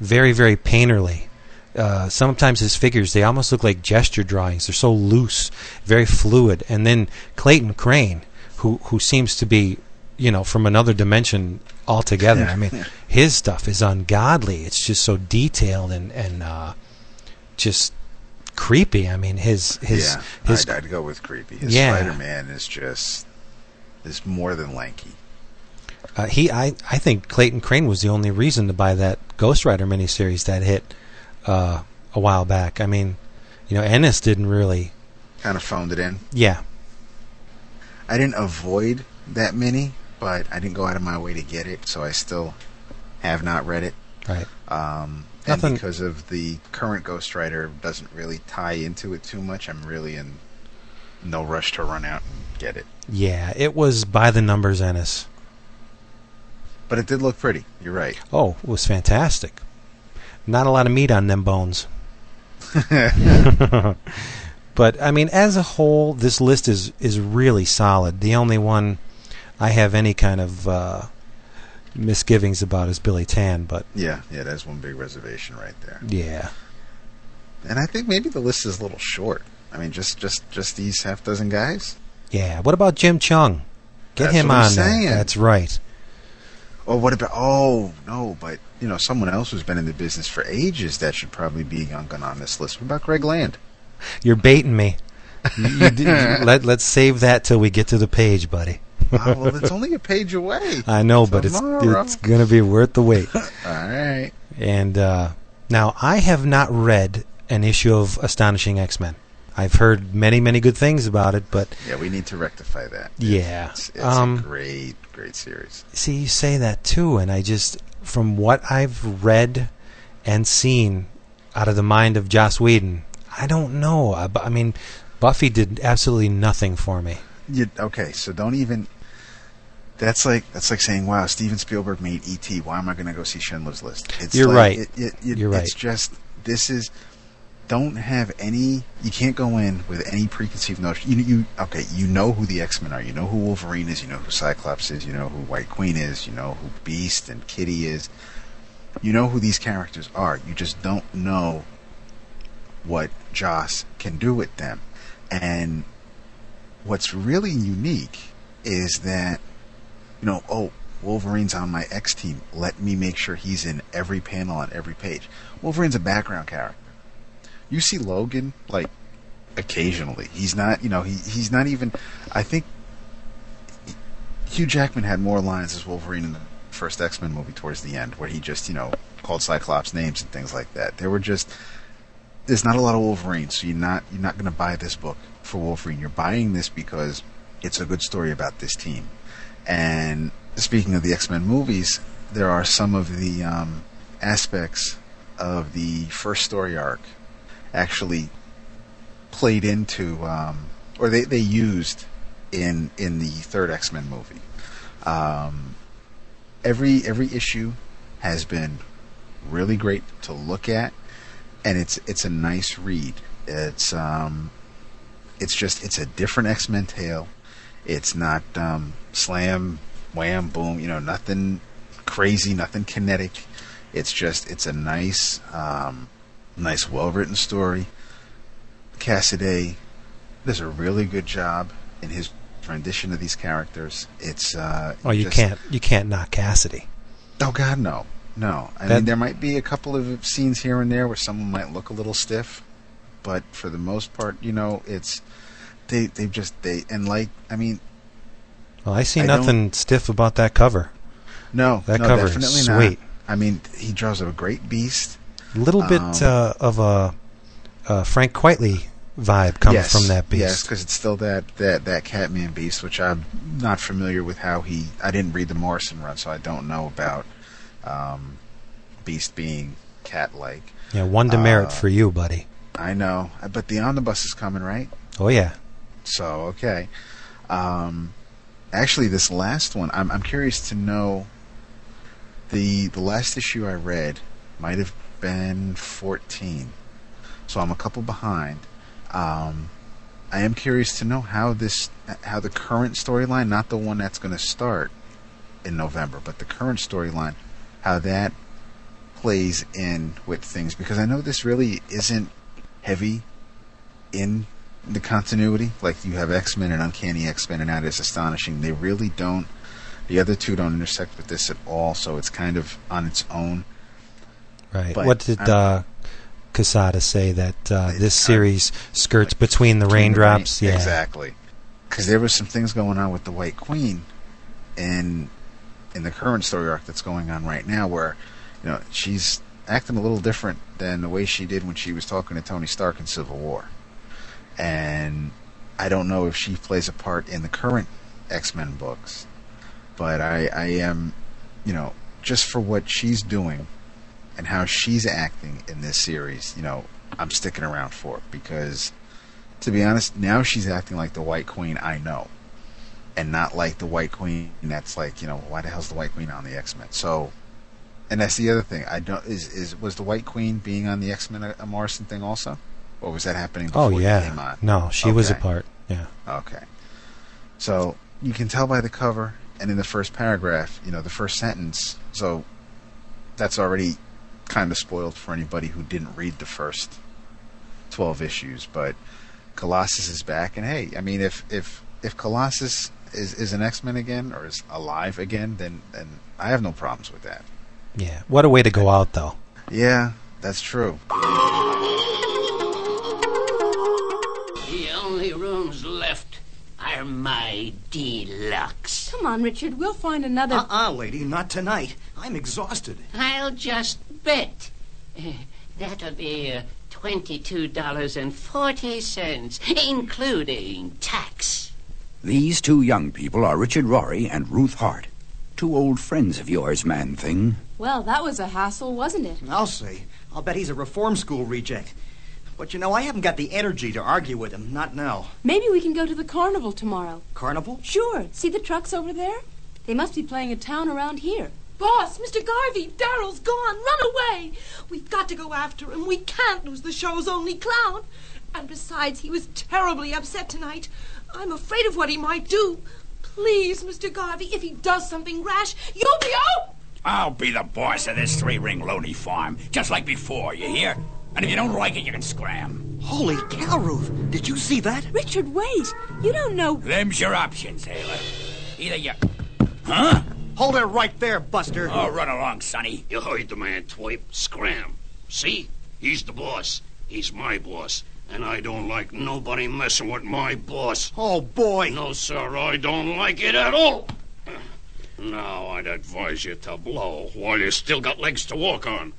very very painterly. Uh, sometimes his figures they almost look like gesture drawings. They're so loose, very fluid. And then Clayton Crain, who who seems to be, you know, from another dimension altogether. I mean, his stuff is ungodly. It's just so detailed and and uh, just creepy. I mean, his his yeah, his I'd, I'd go with creepy. His Yeah. Spider Man is just is more than lanky. Uh, he, I, I think Clayton Crain was the only reason to buy that Ghost Rider miniseries that hit uh, a while back. I mean, you know, Ennis didn't really. Kind of phoned it in. Yeah, I didn't avoid that many, but I didn't go out of my way to get it, so I still have not read it. right. Um, and Nothing- because of the current Ghost Rider doesn't really tie into it too much, I'm really in no rush to run out and get it. Yeah, it was by the numbers Ennis. But it did look pretty. You're right. Oh, it was fantastic. Not a lot of meat on them bones. but I mean, as a whole, this list is is really solid. The only one I have any kind of uh, misgivings about is Billy Tan. But Yeah, yeah, that's one big reservation right there. yeah, And I think maybe the list is a little short. I mean, just just just these half dozen guys. yeah. What about Jim Cheung? Get That's him on. That's right. Or what about? Oh no, but you know, someone else who's been in the business for ages that should probably be young gun on this list. What about Greg Land? You're baiting me. You- you d- let let's save that till we get to the page, buddy. oh, well, it's only a page away. I know, but it's it's gonna be worth the wait. All right. And uh, now I have not read an issue of Astonishing X Men. I've heard many many good things about it, but Yeah, we need to rectify that. yeah, It's, it's um, a great, great series. see you say that too, and I just from what I've read and seen out of the mind of Joss Whedon. I don't know. I, I mean, Buffy did absolutely nothing for me. You, okay, so don't even. That's like that's like saying, "Wow, Steven Spielberg made E.T. Why am I going to go see Schindler's List?" It's You're like- right. It, it, it- You're right. It's just this is. Don't have any. You can't go in with any preconceived notion. You, you okay? You know who the X Men are. You know who Wolverine is. You know who Cyclops is. You know who White Queen is. You know who Beast and Kitty is. You know who these characters are. You just don't know what Joss can do with them. And what's really unique is that, you know, oh, Wolverine's on my X team. Let me make sure he's in every panel on every page. Wolverine's a background character. You see Logan, like, occasionally. He's not, you know, he, he's not even, I think Hugh Jackman had more lines as Wolverine in the first X Men movie towards the end, where he just, you know, called Cyclops names and things like that. There were just, there's not a lot of Wolverine, so you're not you're not going to buy this book for Wolverine. You're buying this because it's a good story about this team. And speaking of the X Men movies, there are some of the um, aspects of the first story arc actually played into, um, or they, they used in in the third X Men movie. Um, every every issue has been really great to look at and it's it's a nice read. It's um, it's just it's a different X Men tale. It's not um, slam, wham, boom. You know, nothing crazy, nothing kinetic. It's just it's a nice, um, nice, well written story. Cassaday does a really good job in his rendition of these characters. It's uh, Oh, you just- can't you can't knock Cassaday. Oh God, no, no. I That- mean, there might be a couple of scenes here and there where someone might look a little stiff, but for the most part, you know, it's they they've just they and like I mean, Well, I see I nothing stiff about that cover. no, That no, cover is sweet. not. I mean, he draws a great beast. A little bit Um, uh, of a uh, Frank Quitely vibe comes yes, from that beast. Yes, because it's still that that that Catman beast, which I'm not familiar with how he. I didn't read the Morrison run, so I don't know about um, Beast being cat-like. Yeah, one demerit Uh, for you, buddy. I know, but the omnibus is coming, right? Oh yeah. So okay. Um, actually, this last one, I'm I'm curious to know. The the last issue I read might have been 14, so I'm a couple behind. Um, I am curious to know how this how the current storyline, not the one that's going to start in November, but the current storyline, how that plays in with things because I know this really isn't heavy in the continuity. Like you have X Men and Uncanny X Men, and that is astonishing. They really don't. The other two don't intersect with this at all, so it's kind of on its own. Right. But what did uh, Quesada say that uh, this series skirts between the Between the rain- raindrops? yeah. exactly. Because there were some things going on with the White Queen, in in the current story arc that's going on right now, where you know she's acting a little different than the way she did when she was talking to Tony Stark in Civil War, and I don't know if she plays a part in the current X Men books, but I I am, you know, just for what she's doing and how she's acting in this series, you know, I'm sticking around for it because to be honest, now she's acting like the White Queen I know, and not like the White Queen that's like, you know, why the hell's the White Queen on the X Men? So, and that's the other thing. I don't is is was the White Queen being on the X Men a, uh, a Morrison thing also, or was that happening? Oh, before Oh yeah. came on? No, she was a part. Yeah. Okay. So you can tell by the cover and in the first paragraph, you know, the first sentence. So that's already kind of spoiled for anybody who didn't read the first 12 issues. But Colossus is back. And hey, I mean, if, if, if Colossus is, is an X Men again or is alive again, then, then I have no problems with that. Yeah. What a way to go out, though. Yeah, that's true. The only rooms left are my deluxe. Come on, Richard. We'll find another. Uh-uh, lady, not tonight. I'm exhausted. I'll just bet. Uh, that'll be uh, $22.40, including tax. These two young people are Richard Rory and Ruth Hart. Two old friends of yours, man thing. Well, that was a hassle, wasn't it? I'll say. I'll bet he's a reform school reject. But you know, I haven't got the energy to argue with him. Not now. Maybe we can go to the carnival tomorrow. Carnival? Sure. See the trucks over there? They must be playing a town around here. Boss, Mr. Garvey, Daryl's gone. Run away. We've got to go after him. We can't lose the show's only clown. And besides, he was terribly upset tonight. I'm afraid of what he might do. Please, Mr. Garvey, if he does something rash, you'll be out. I'll be the boss of this three-ring loney farm, just like before, you hear? And if you don't like it, you can scram. Holy cow, Ruth. Did you see that? Richard, wait. You don't know. Them's your options, Taylor. Either you... Huh? Hold it right there, Buster. Oh, run along, Sonny. You heard the man, Twipe. Scram. See? He's the boss. He's my boss. And I don't like nobody messing with my boss. Oh, boy. No, sir, I don't like it at all. Now, I'd advise you to blow while you still got legs to walk on.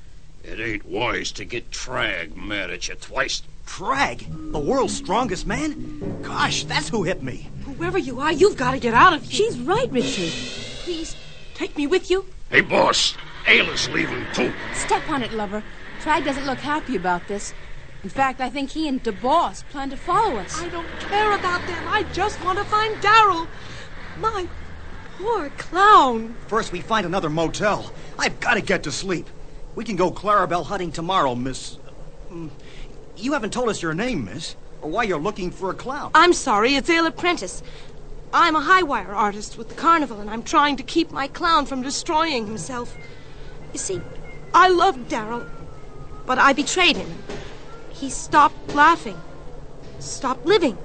It ain't wise to get Trag mad at you twice. Trag? The world's strongest man? Gosh, that's who hit me. Whoever you are, you've got to get out of here. She's right, Richard. Please, take me with you. Hey, boss. Ayla's leaving, too. Step on it, lover. Trag doesn't look happy about this. In fact, I think he and DeBoss plan to follow us. I don't care about them. I just want to find Daryl. My poor clown. First, we find another motel. I've got to get to sleep. We can go Clarabelle hunting tomorrow, Miss. Mm, You haven't told us your name, Miss, or why you're looking for a clown. I'm sorry, it's Ayla Prentice. I'm a high wire artist with the carnival, and I'm trying to keep my clown from destroying himself. You see, I loved Daryl, but I betrayed him. He stopped laughing, stopped living,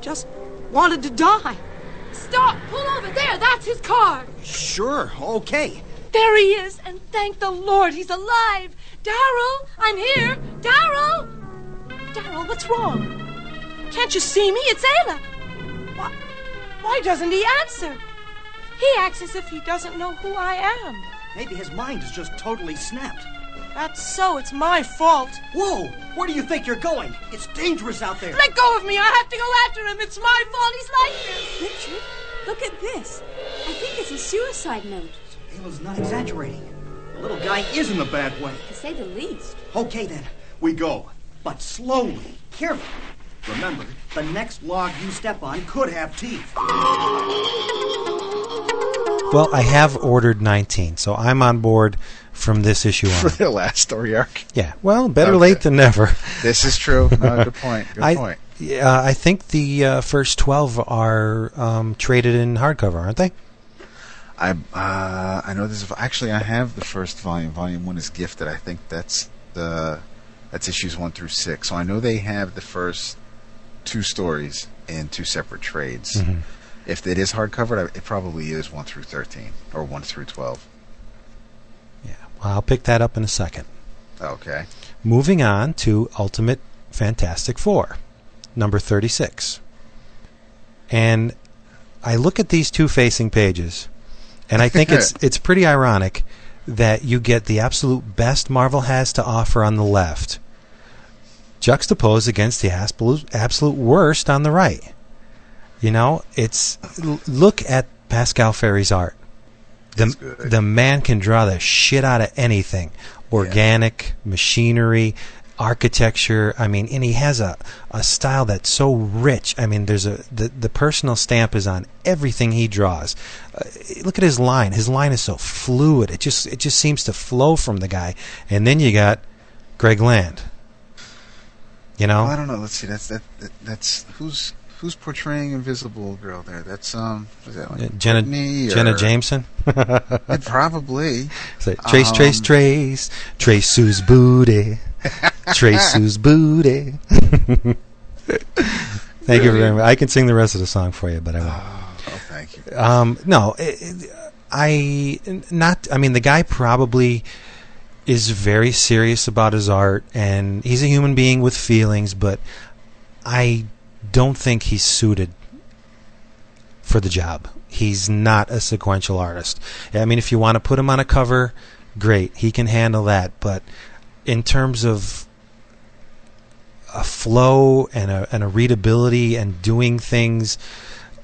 just wanted to die. Stop! Pull over there! That's his car! Sure, okay. There he is, and thank the Lord he's alive. Daryl, I'm here. Daryl! Daryl, what's wrong? Can't you see me? It's Ayla. Why, why doesn't he answer? He acts as if he doesn't know who I am. Maybe his mind is just totally snapped. That's so. It's my fault. Whoa! Where do you think you're going? It's dangerous out there. Let go of me. I have to go after him. It's my fault he's like this. Richard, look at this. I think it's a suicide note. Ayla's not exaggerating. The little guy is in a bad way. To say the least. Okay, then. We go. But slowly, carefully. Remember, the next log you step on could have teeth. Well, I have ordered 19, so I'm on board from this issue on. For on. the last story arc. Yeah, well, better Okay. late than never. This is true. No, good point. Good I, point. Yeah, I think the uh, first 12 are um, traded in hardcover, aren't they? I uh, I know this. Actually, I have the first volume. Volume one is gifted. I think that's the that's issues one through six. So I know they have the first two stories in two separate trades. Mhm. If it is hardcover, it probably is one through thirteen or one through twelve. Well, I'll pick that up in a second. Okay. Moving on to Ultimate Fantastic Four, number 36. And I look at these two facing pages, and I think it's it's pretty ironic that you get the absolute best Marvel has to offer on the left, juxtaposed against the absolute worst on the right. You know, it's look at Pasqual Ferry's art. The the man can draw the shit out of anything, organic machinery, architecture. I mean, and he has a, a style that's so rich. I mean, there's a the, the personal stamp is on everything he draws. Uh, look at his line. His line is so fluid. It just it just seems to flow from the guy. And then you got Greg Land. You know, Well, I don't know. Let's see. That's that, that. That's who's who's portraying Invisible Girl there. That's um. Is that like Jenna Brittany Jenna or- Jameson. Probably. Say, trace, trace, Um, trace, trace Sue's booty, trace Sue's booty. Thank you very much. I can sing the rest of the song for you, but I won't. Oh, thank you. Um, no, it, it- I not. I mean, the guy probably is very serious about his art, and he's a human being with feelings. But I don't think he's suited for the job. He's not a sequential artist. I mean, if you want to put him on a cover, great, he can handle that. But in terms of a flow and a and a readability and doing things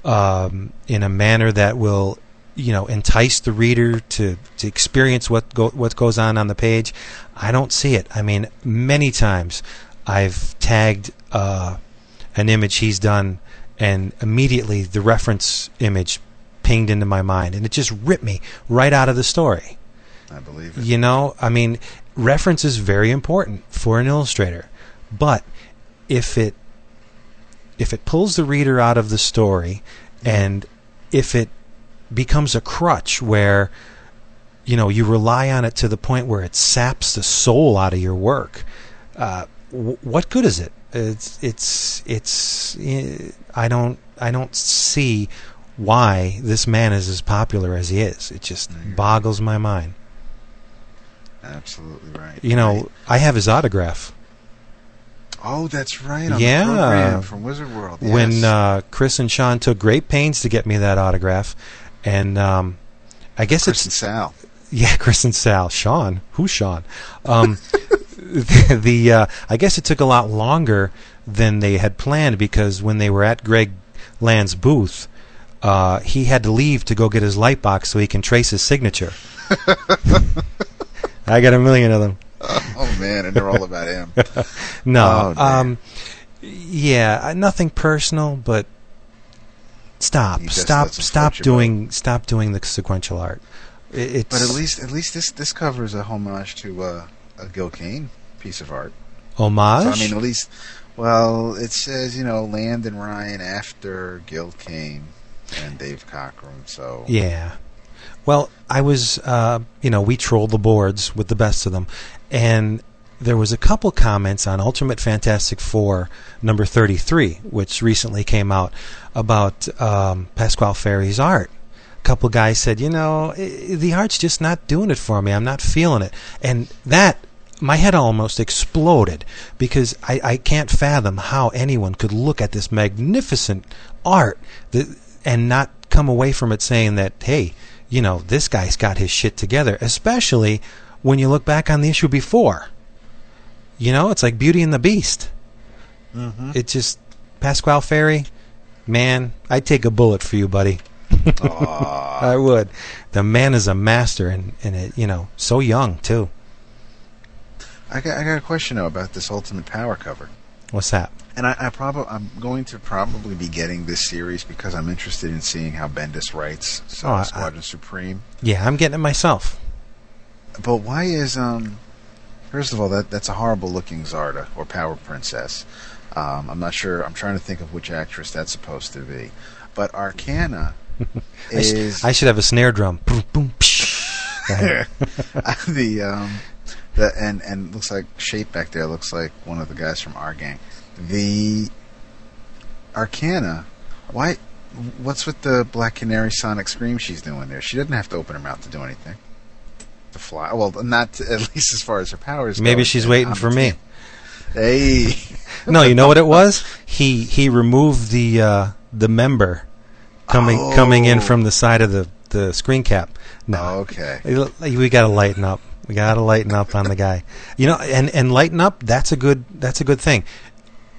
um, in a manner that will you know entice the reader to to experience what go, what goes on on the page. I don't see it. I mean, many times I've tagged uh, an image he's done, and immediately the reference image pinged into my mind, and it just ripped me right out of the story. I believe it. You know, I mean, reference is very important for an illustrator, but if it if it pulls the reader out of the story, and if it becomes a crutch where you know you rely on it to the point where it saps the soul out of your work, uh, w- what good is it? It's it's it's I don't I don't see why this man is as popular as he is. It just boggles my mind. Absolutely right. You know, I have his autograph. Oh, that's right. On yeah, from Wizard World. Yes. when uh, Chris and Sean took great pains to get me that autograph, and um, I guess Chris it's and Sal. Yeah, Chris and Sal. Sean, who's Sean? Um, the, the uh, I guess it took a lot longer than they had planned because when they were at Greg Land's booth, uh, he had to leave to go get his light box so he can trace his signature. I got a million of them. oh man, and they're all about him. no, Oh, um, yeah, uh, nothing personal, but stop, just stop, stop doing, stop doing the sequential art. It's But at least, at least this this cover is a homage to uh, a Gil Kane piece of art. homage. So I mean, at least, well, it says you know Land and Ryan after Gil Kane and Dave Cockrum. So Yeah. Well, I was, uh, you know, we trolled the boards with the best of them, and there was a couple comments on Ultimate Fantastic Four number thirty-three, which recently came out, about um, Pasquale Ferry's art. A couple guys said, you know, the art's just not doing it for me. I'm not feeling it, and that. My head almost exploded because I, I can't fathom how anyone could look at this magnificent art that, and not come away from it saying that, hey, you know, this guy's got his shit together, especially when you look back on the issue before. You know, it's like Beauty and the Beast. Mhm. It just, Pasquale Ferry, man, I'd take a bullet for you, buddy. I would. The man is a master, and, and it, you know, so young, too. I got I got a question though about this Ultimate Power cover. What's that? And I, I probably I'm going to probably be getting this series because I'm interested in seeing how Bendis writes so Oh, I- Squadron Supreme. Yeah, I'm getting it myself. But why is um first of all that that's a horrible looking Zarda or Power Princess. Um, I'm not sure. I'm trying to think of which actress that's supposed to be. But Arcana I, sh- is I should have a snare drum. Boom, boom, psh. Go ahead. the um the and and looks like shape back there looks like one of the guys from our gang. The Arcana, why? What's with the Black Canary Sonic Scream she's doing there? She doesn't have to open her mouth to do anything. To fly, well, not to, at least as far as her powers. Maybe go. she's waiting for me. Hey, no, you know what it was? He he removed the uh, the member coming coming in Oh. from the side of the, the screen cap. No, okay. we got to lighten up. We got to lighten up on the guy. You know, and and lighten up. That's a good that's a good thing.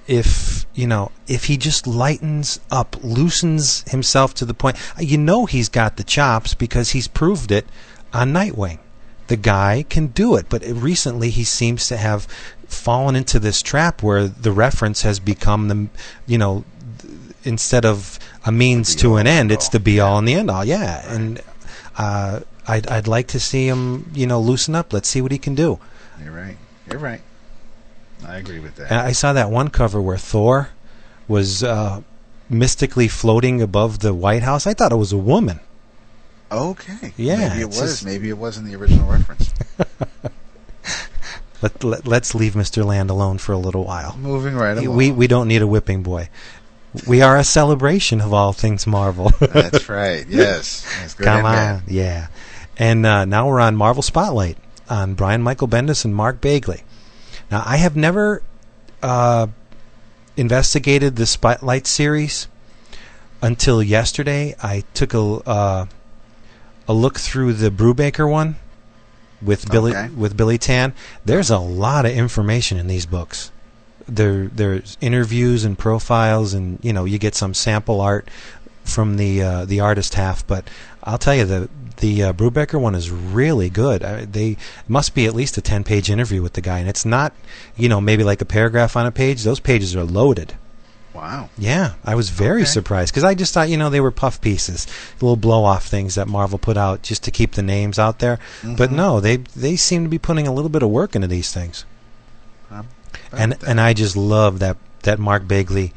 If you know, if he just lightens up, loosens himself to the point, you know, he's got the chops because he's proved it on Nightwing. The guy can do it, but recently he seems to have fallen into this trap where the reference has become the, you know, th- instead of a means to an end, it's the be all and the end all. Yeah, and uh, I'd I'd like to see him, you know, loosen up. Let's see what he can do. You're right. You're right. I agree with that. And I saw that one cover where Thor was uh, mystically floating above the White House. I thought it was a woman. Okay. Yeah, Maybe it was. just- Maybe it wasn't the original reference. Let, let let's leave Mr. Land alone for a little while. Moving right along. We we don't need a whipping boy. We are a celebration of all things Marvel. That's right. Yes. That's good Come bad. on, yeah. And uh, now we're on Marvel Spotlight on Brian Michael Bendis and Mark Bagley. Now I have never uh, investigated the Spotlight series until yesterday. I took a uh, a look through the Brubaker one with Billy Okay. with Billy Tan. There's a lot of information in these books. There there's interviews and profiles, and you know you get some sample art from the uh, the artist half, but I'll tell you the the uh, Brubaker one is really good. I, they must be at least a ten page interview with the guy, and it's not you know maybe like a paragraph on a page. Those pages are loaded. Wow. Yeah, I was very Okay. surprised because I just thought you know they were puff pieces, little blow off things that Marvel put out just to keep the names out there. But Mhm. no, they they seem to be putting a little bit of work into these things. And and I just love that that Mark Bagley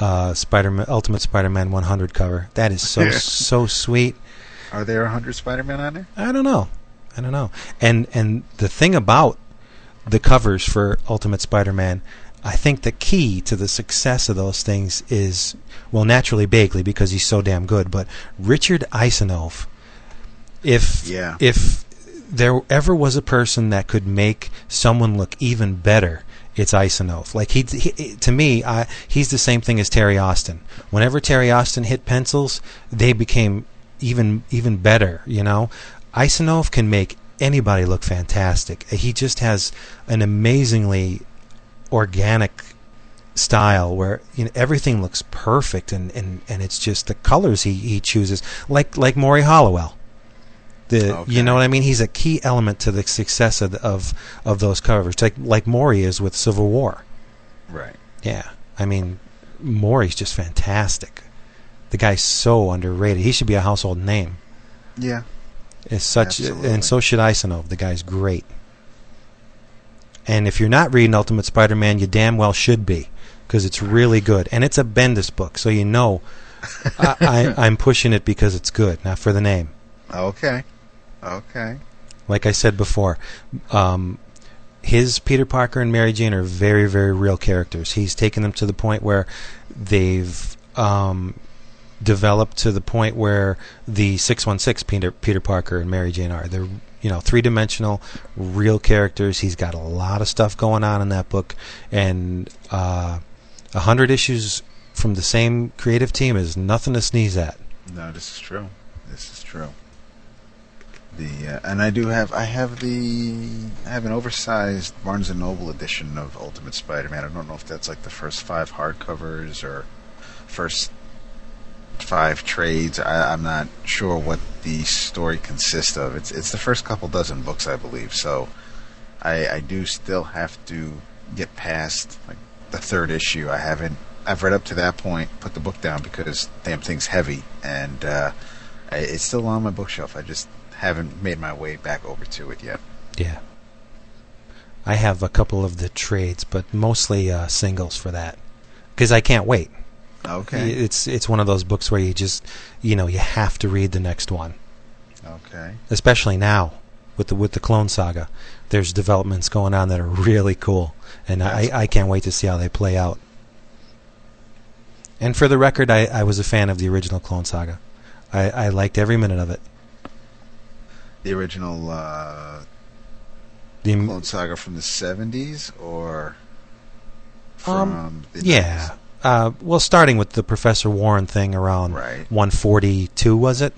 uh, Spider Ultimate Spider-Man 100 cover. That is so so sweet. Are there hundred Spider-Man on there? I don't know. I don't know. And and the thing about the covers for Ultimate Spider-Man, I think the key to the success of those things is well, naturally Bagley because he's so damn good, but Richard Isanove. If Yeah. if there ever was a person that could make someone look even better, it's Isanove. Like he, he to me, I, he's the same thing as Terry Austin. Whenever Terry Austin hit pencils, they became even even better. You know, Isanove can make anybody look fantastic. He just has an amazingly organic style where you know everything looks perfect and, and, and it's just the colors he, he chooses like like Morry Hollowell. The you know what I mean? He's a key element to the success of of, of those covers, like like Morry is with Civil War. Right. Yeah, I mean, Morry's just fantastic. The guy's so underrated. He should be a household name. Yeah. It's such, Absolutely. and so should Isanove. The guy's great. And if you're not reading Ultimate Spider-Man, you damn well should be, because it's really good, and it's a Bendis book, so you know I, I, I'm pushing it because it's good, not for the name. Okay. Okay. Like I said before, um, his Peter Parker and Mary Jane are very, very real characters. He's taken them to the point where they've um, developed to the point where the 616 Peter, Peter Parker and Mary Jane are. They're you know three dimensional, real characters. He's got a lot of stuff going on in that book, and uh, a hundred issues from the same creative team is nothing to sneeze at. No, this is true. This is true. The uh, and I do have I have the I have an oversized Barnes and Noble edition of Ultimate Spider-Man. I don't know if that's like the first five hardcovers or first five trades. I, I'm not sure what the story consists of. It's it's the first couple dozen books, I believe. So I I do still have to get past like the third issue. I haven't. I've read up to that point, put the book down because damn thing's heavy, and uh, it's still on my bookshelf. I just haven't made my way back over to it yet. Yeah. I have a couple of the trades, but mostly uh, singles for that because I can't wait. Okay. It's it's one of those books where you just you know you have to read the next one, Okay. especially now with the with the Clone Saga. There's developments going on that are really cool, and I, I can't wait to see how they play out. And for the record, I, I was a fan of the original Clone Saga. I, I liked every minute of it. The original uh, The Clone Saga from the '70s, or from Um, the yeah. Uh, well, starting with the Professor Warren thing around 142, was it?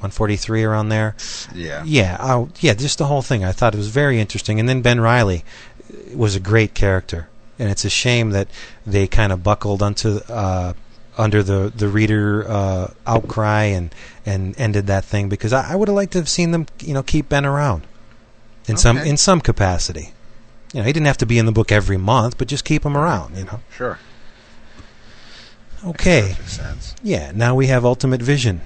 143 around there. Yeah. Yeah. Oh, yeah. Just the whole thing. I thought it was very interesting. And then Ben Reilly was a great character, and it's a shame that they kind of buckled onto uh, under the the reader uh, outcry and and ended that thing because I, I would have liked to have seen them, you know, keep Ben around in some in some capacity. You know, he didn't have to be in the book every month, but just keep him around. You know. Sure. Okay. Sense. Yeah. Now we have Ultimate Vision.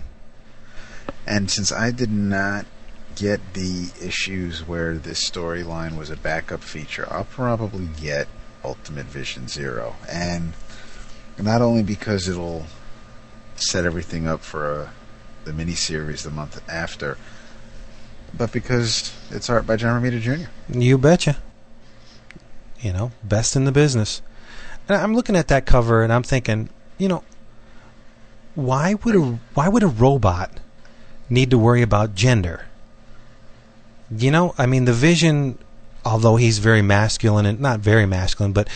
And since I did not get the issues where this storyline was a backup feature, I'll probably get Ultimate Vision Zero. And not only because it'll set everything up for a, the miniseries the month after, but because it's art by John Romita Jr. You betcha. You know, best in the business. And I'm looking at that cover and I'm thinking, you know, why would a why would a robot need to worry about gender? You know, I mean, the Vision, although he's very masculine and not very masculine, but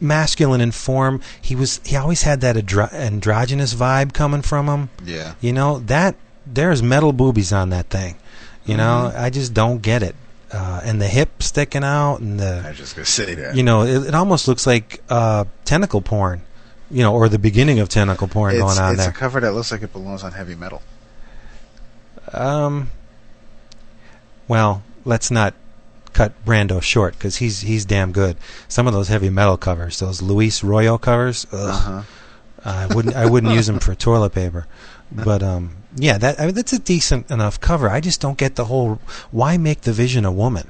masculine in form, he was he always had that andro- androgynous vibe coming from him. Yeah. You know that there's metal boobies on that thing. You know, I just don't get it. Uh, and the hip sticking out, and the I was just gonna say that. you know, it, it almost looks like uh, tentacle porn. you know, or the beginning of tentacle porn it's, going on it's there. a cover that looks like it belongs on heavy metal. Um. Well, let's not cut Brando short because he's he's damn good. Some of those heavy metal covers, those Luis Royo covers, ugh, Uh-huh. I wouldn't I wouldn't use them for toilet paper. But um, yeah, that I mean, that's a decent enough cover. I just don't get the whole why make the Vision a woman.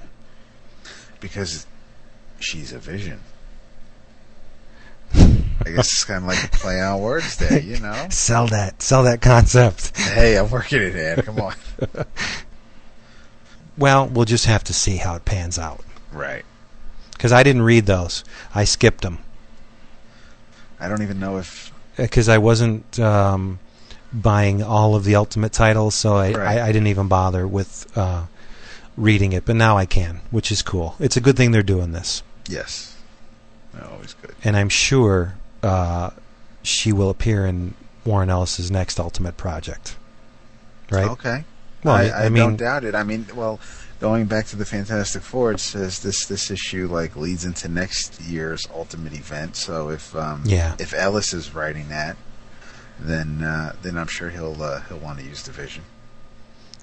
Because she's a vision. I guess it's kind of like a play on words there, you know? Sell that, sell that concept. Hey, I'm working it, Ed. Come on. Well, we'll just have to see how it pans out. Right. Because I didn't read those. I skipped them. I don't even know if. Because I wasn't um, buying all of the Ultimate titles, so I, Right. I, I didn't even bother with uh, reading it. But now I can, which is cool. It's a good thing they're doing this. Yes. Always good. And I'm sure uh, she will appear in Warren Ellis's next Ultimate project. Right? Okay. Well, I, I I, mean- don't doubt it. I mean, well, going back to the Fantastic Four, it says this this issue like leads into next year's Ultimate event. So if um, Yeah. if Ellis is writing that, then uh, then I'm sure he'll uh, he'll want to use the Vision.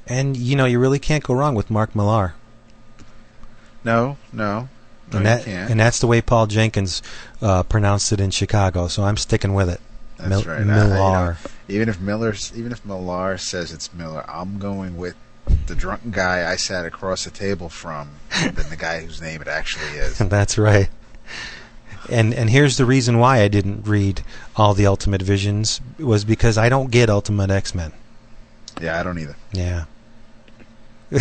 And, you know, you really can't go wrong with Mark Millar. No, no, no, and that and that's the way Paul Jenkins uh, pronounced it in Chicago. So I'm sticking with it. That's Mil- right. I- I- you know, Millar. even if Miller, even if Millar says it's Miller, I'm going with the drunken guy I sat across the table from than the guy whose name it actually is. That's right. And and here's the reason why I didn't read all the Ultimate Visions was because I don't get Ultimate X Men. Yeah, I don't either. Yeah. we,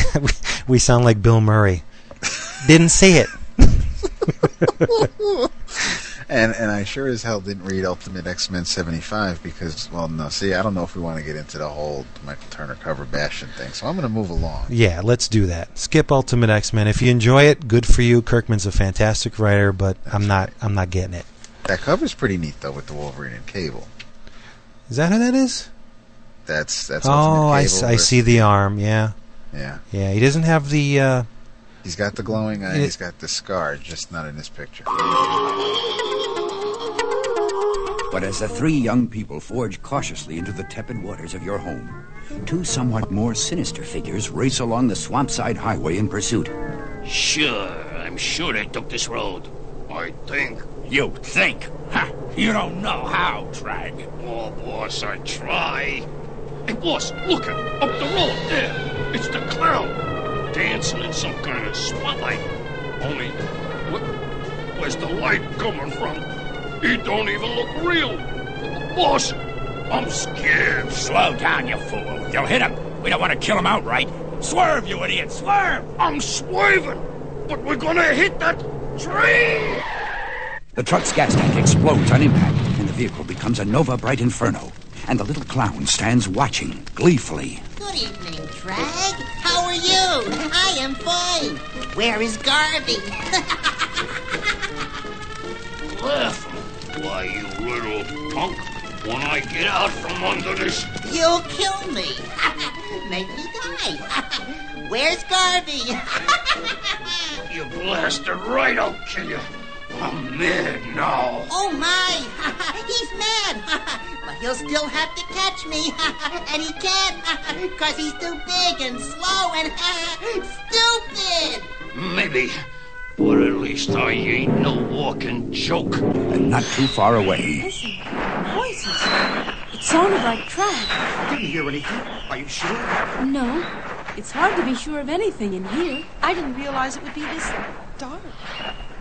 we sound like Bill Murray. didn't see it. And and I sure as hell didn't read Ultimate X Men seventy five because well no see I don't know if we want to get into the whole Michael Turner cover bashing thing so I'm going to move along. Yeah, let's do that. Skip Ultimate X Men. If you enjoy it, good for you. Kirkman's a fantastic writer, but I'm not. I'm not getting it. That cover's pretty neat though with the Wolverine and Cable. Is that who that is? That's that's oh, I, I see the arm. Yeah, Yeah, yeah. He doesn't have the. Uh, he's got the glowing eye. It- He's got the scar, just not in this picture. But as the three young people forge cautiously into the tepid waters of your home, two somewhat more sinister figures race along the swampside highway in pursuit. Sure, I'm sure they took this road. I think. You think? Ha! You don't know how, Trag. Oh, boss, I try. Hey, boss, look at up the road there. It's the clown dancing in some kind of spotlight. Only, wh- where's the light coming from? He don't even look real. Boss, I'm scared. Slow down, you fool. You'll hit him. We don't want to kill him outright. Swerve, you idiot, swerve! I'm swerving, but we're gonna hit that tree. The truck's gas tank explodes on impact, and the vehicle becomes a Nova Bright Inferno. And the little clown stands watching gleefully. Good evening, Trag. How are you? I am fine. Where is Garvey? Laughing. Why, you little punk. When I get out from under this You'll kill me. Make me die. Where's Garvey? You blasted right, I'll kill you. I'm mad now. oh my! He's mad. but he'll still have to catch me. and he can't because he's too big and slow and stupid. Maybe. But at least I ain't no walking joke. And not too far away, Listen, voices. It sounded like Trag. Didn't hear anything. Are you sure? No, it's hard to be sure of anything in here. I didn't realize it would be this dark.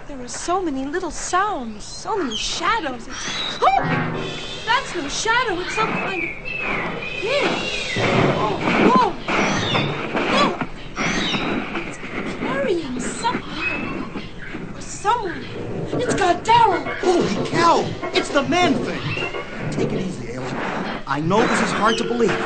There were so many little sounds, so many shadows. It's... Oh! That's no shadow. It's some kind of. Here. Oh, whoa! Look! It's carrying something. Or someone. It's got Daryl. Holy cow! It's the man thing! Take it easy, Ayla. I know this is hard to believe,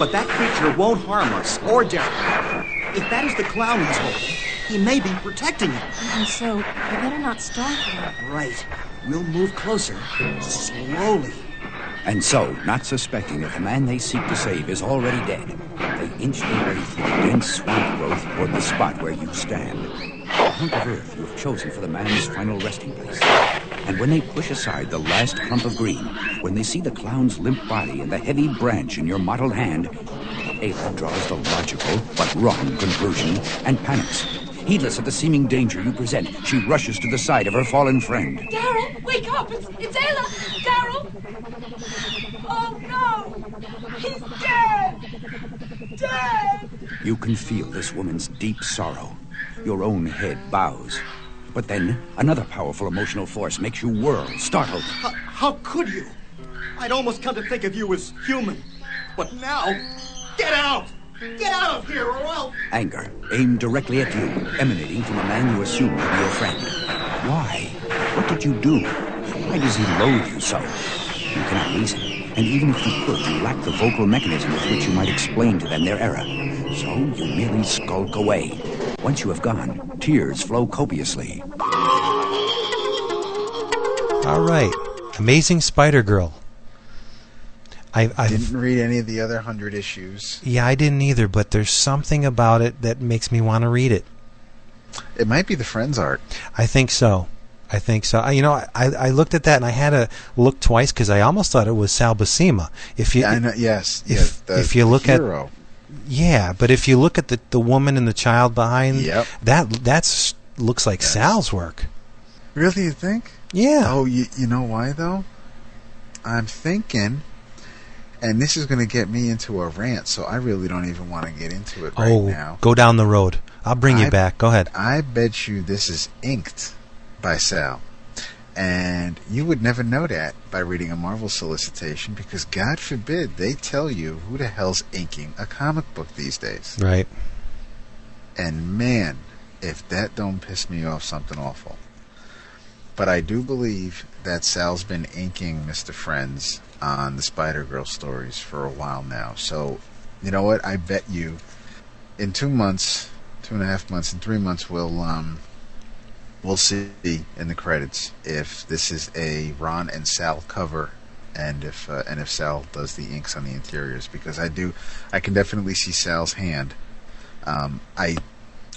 but that creature won't harm us or Daryl. If that is the clown he's holding, he may be protecting him. And so, we better not startle him. Right. We'll move closer, slowly. and so, not suspecting that the man they seek to save is already dead, they inch their way through the dense swamp growth toward the spot where you stand. A hunk of earth you've chosen for the man's final resting place. And when they push aside the last clump of green, when they see the clown's limp body and the heavy branch in your mottled hand, Ayla draws the logical but wrong conclusion and panics. Heedless of the seeming danger you present, she rushes to the side of her fallen friend. Daryl, wake up! It's, it's Ayla! Daryl! Oh no! He's dead! Dead! You can feel this woman's deep sorrow. Your own head bows. But then, another powerful emotional force makes you whirl, startled. How, how could you? I'd almost come to think of you as human. But now, get out! Get out of here, or else. Anger aimed directly at you, emanating from a man you assume to be your friend. Why? What did you do? Why does he loathe you so? You cannot reason, and even if you could, you lack the vocal mechanism with which you might explain to them their error. So you merely skulk away. Once you have gone, tears flow copiously. All right, Amazing Spider Girl. I I didn't read any of the other hundred issues. Yeah, I didn't either, but there's something about it that makes me want to read it. It might be the Frenz art. I think so. I think so. I, you know, I, I looked at that and I had to look twice because I almost thought it was Sal Buscema. If you, Yeah, I know, yes, if, yeah, the- if you look hero. at, yeah, but if you look at the the woman and the child behind, Yep. that that's looks like Sal's work. Really, you think? Yeah. Oh, you, you know why though? I'm thinking, and this is going to get me into a rant, so I really don't even want to get into it right oh, now. go down the road. I'll bring you I- back. Go ahead. I bet you this is inked by Sal. And you would never know that by reading a Marvel solicitation because God forbid they tell you who the hell's inking a comic book these days. Right. And man, if that don't piss me off, something awful. But I do believe that Sal's been inking Mr. Frenz on the Spider Girl stories for a while now. So, you know what? I bet you in two months, two and a half months, in three months, we'll um, we'll see in the credits if this is a Ron and Sal cover, and if uh, and if Sal does the inks on the interiors. Because I do, I can definitely see Sal's hand. Um, I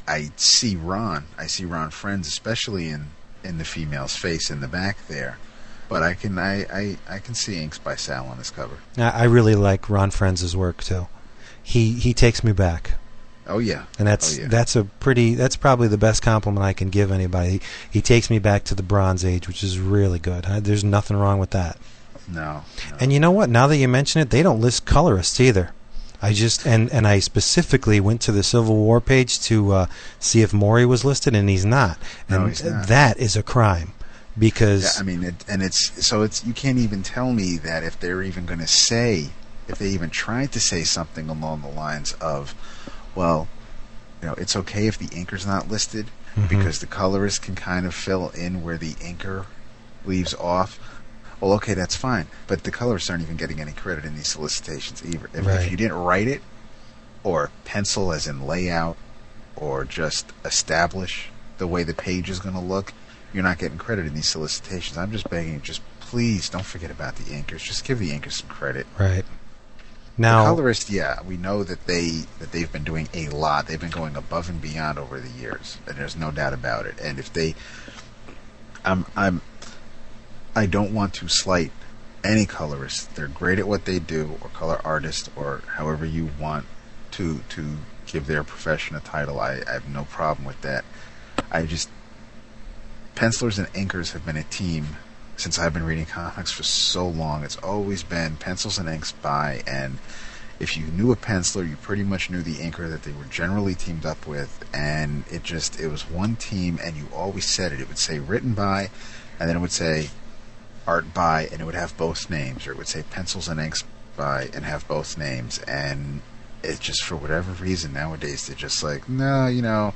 I see Ron. I see Ron Frenz, especially in in the female's face in the back there. But I can I, I, I can see inks by Sal on this cover. I really like Ron Frenz' work too. He he takes me back. Oh yeah, And that's Oh, yeah. that's a pretty that's probably the best compliment I can give anybody. He, he takes me back to the Bronze Age, which is really good. I, there's nothing wrong with that. no. And you know what? Now that you mention it, they don't list colorists either. I just and and I specifically went to the Civil War page to uh, see if Morry was listed, and he's not. No, And he's not. that is a crime because Yeah, I mean, it, and it's so it's you can't even tell me that if they're even going to say, if they even tried to say something along the lines of, well, you know, it's okay if the inker's not listed Mhm. because the colorist can kind of fill in where the inker leaves off. Well, okay, that's fine, but the colorists aren't even getting any credit in these solicitations either. If, Right. if you didn't write it, or pencil as in layout, or just establish the way the page is going to look, you're not getting credit in these solicitations. I'm just begging, just please don't forget about the inkers. Just give the inkers some credit. right now the colorist, yeah, we know that they that they've been doing a lot. They've been going above and beyond over the years, and there's no doubt about it. And if they, I'm I'm, I don't want to slight any colorist. They're great at what they do, or color artist, or however you want to to give their profession a title. I, I have no problem with that. I just pencilers and inkers have been a team since I've been reading comics for so long. It's always been pencils and inks by, and if you knew a penciler, you pretty much knew the inker that they were generally teamed up with, and it just it was one team, and you always said it. It would say written by, and then it would say art by, and it would have both names, or it would say pencils and inks by, and have both names, and it just for whatever reason nowadays they're just like no, you know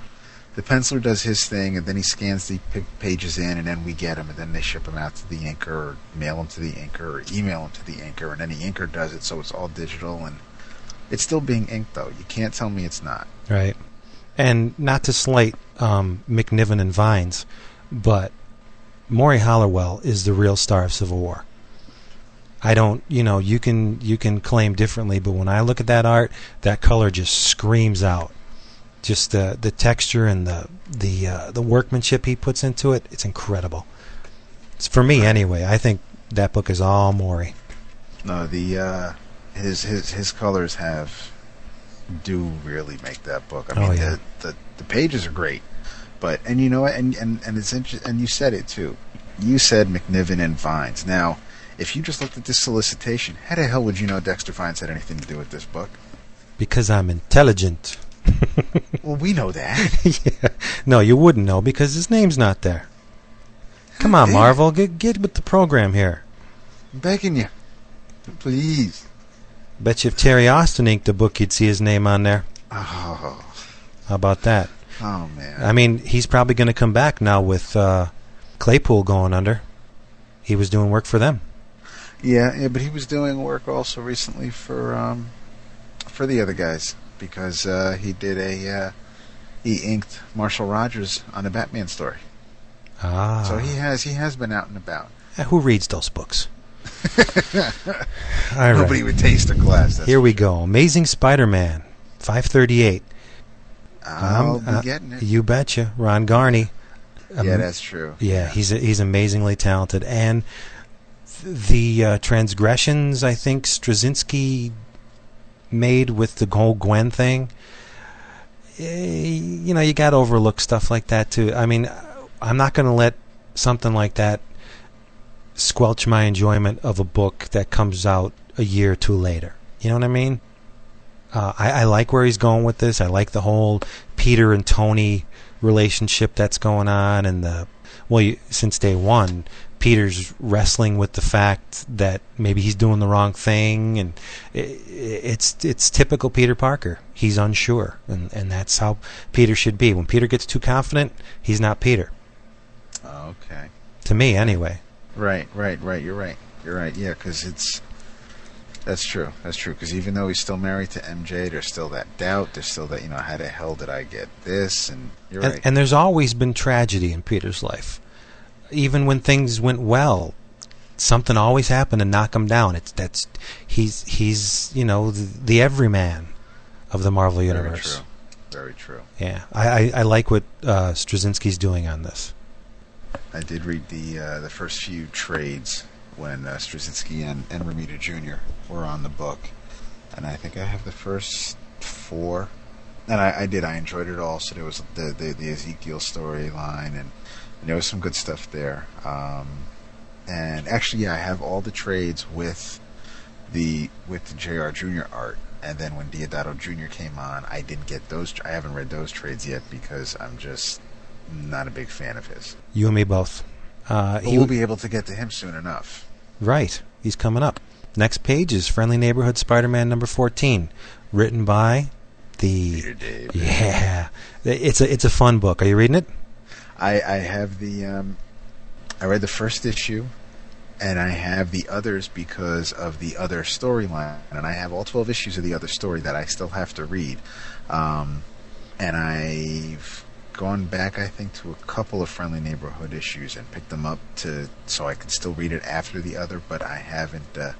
the penciler does his thing, and then he scans the pages in, and then we get them, and then they ship them out to the inker, or mail them to the inker, or email them to the inker, and then the inker does it, so it's all digital, and it's still being inked, though. You can't tell me it's not. Right. And not to slight um, McNiven and Vines, but Morry Hollowell is the real star of Civil War. I don't, you know, you can you can claim differently, but when I look at that art, that color just screams out. Just the the texture and the the uh, the workmanship he puts into it, it's incredible. It's for me anyway. I think that book is all Morry. No, the uh, his his his colors have do really make that book. I Oh, mean, yeah. the, the the pages are great, but and you know what? And and and it's inter- and you said it too. You said McNiven and Vines. Now, if you just looked at this solicitation, how the hell would you know Dexter Vines had anything to do with this book? Because I'm intelligent. Well, we know that. yeah. No, you wouldn't know because his name's not there. Come on. Marvel, get get with the program here. I'm begging you, please. Bet you if Terry Austin inked a book, you'd see his name on there. Oh, How about that? oh man. I mean, he's probably going to come back now with uh, Claypool going under. He was doing work for them. Yeah, yeah, but he was doing work also recently for um, for the other guys because uh, he did a uh, he inked Marshall Rogers on a Batman story. Ah. So he has he has been out and about. Uh, Who reads those books? Right. Nobody would taste a. That's Here we go. Amazing Spider-Man, 538. I'll Um, be uh, getting it. You betcha. Ron Garney. yeah, Um, that's true. Yeah, he's he's amazingly talented, and th- the uh, transgressions I think Straczynski made with the whole Gwen thing. eh, You know, you got to overlook stuff like that too. I mean, I'm not going to let something like that squelch my enjoyment of a book that comes out a year or two later. You know what I mean? Uh, I, I like where he's going with this. I like the whole Peter and Tony relationship that's going on, and the well, you, since day one, Peter's wrestling with the fact that maybe he's doing the wrong thing, and it's it's typical Peter Parker. He's unsure, and and that's how Peter should be. When Peter gets too confident, he's not Peter. Oh, okay. To me, anyway. Right, right, right. You're right. You're right. Yeah, because it's that's true. That's true. Because even though he's still married to MJ, there's still that doubt. There's still that you know how the hell did I get this? And you're and, right. and there's always been tragedy in Peter's life. Even when things went well, something always happened to knock him down. It's that's he's he's you know the, the everyman of the Marvel universe. Very true. Very true. Yeah, I, I, I like what uh, Straczynski's doing on this. I did read the uh, the first few trades when uh, Straczynski and, and Romita Jr. were on the book, and I think I have the first four. And I, I did. I enjoyed it all. So there was the the, the Ezekiel storyline, and, and there was some good stuff there. Um, and actually, yeah, I have all the trades with the with the Jr. Jr. art. And then when Deodato Jr. came on, I didn't get those. I haven't read those trades yet because I'm just not a big fan of his. You and me both. Uh, But he- we'll be able to get to him soon enough. right, he's coming up. Next page is Friendly Neighborhood Spider-Man number fourteen, written by the Peter David. yeah. It's a it's a fun book. Are you reading it? I, I have the um, I read the first issue, and I have the others because of the other storyline, and I have all twelve issues of the other story that I still have to read, um, and I've gone back I think to a couple of friendly neighborhood issues and picked them up to so I can still read it after the other, but I haven't uh,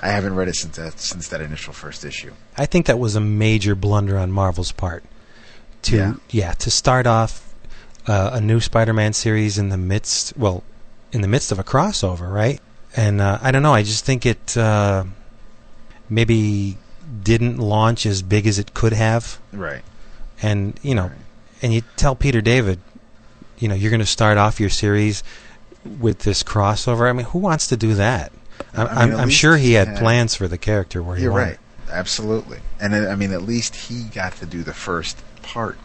I haven't read it since that since that initial first issue. I think that was a major blunder on Marvel's part. To Yeah. to start off uh, a new Spider-Man series in the midst, well, in the midst of a crossover, right? And uh, I don't know. I just think it uh, maybe didn't launch as big as it could have. Right. And you know, and you tell Peter David, you know, you're going to start off your series with this crossover. I mean, who wants to do that? I'm, I mean, at I'm sure he he had had- plans for the character where he You're wanted. right. Absolutely. And uh, I mean, at least he got to do the first part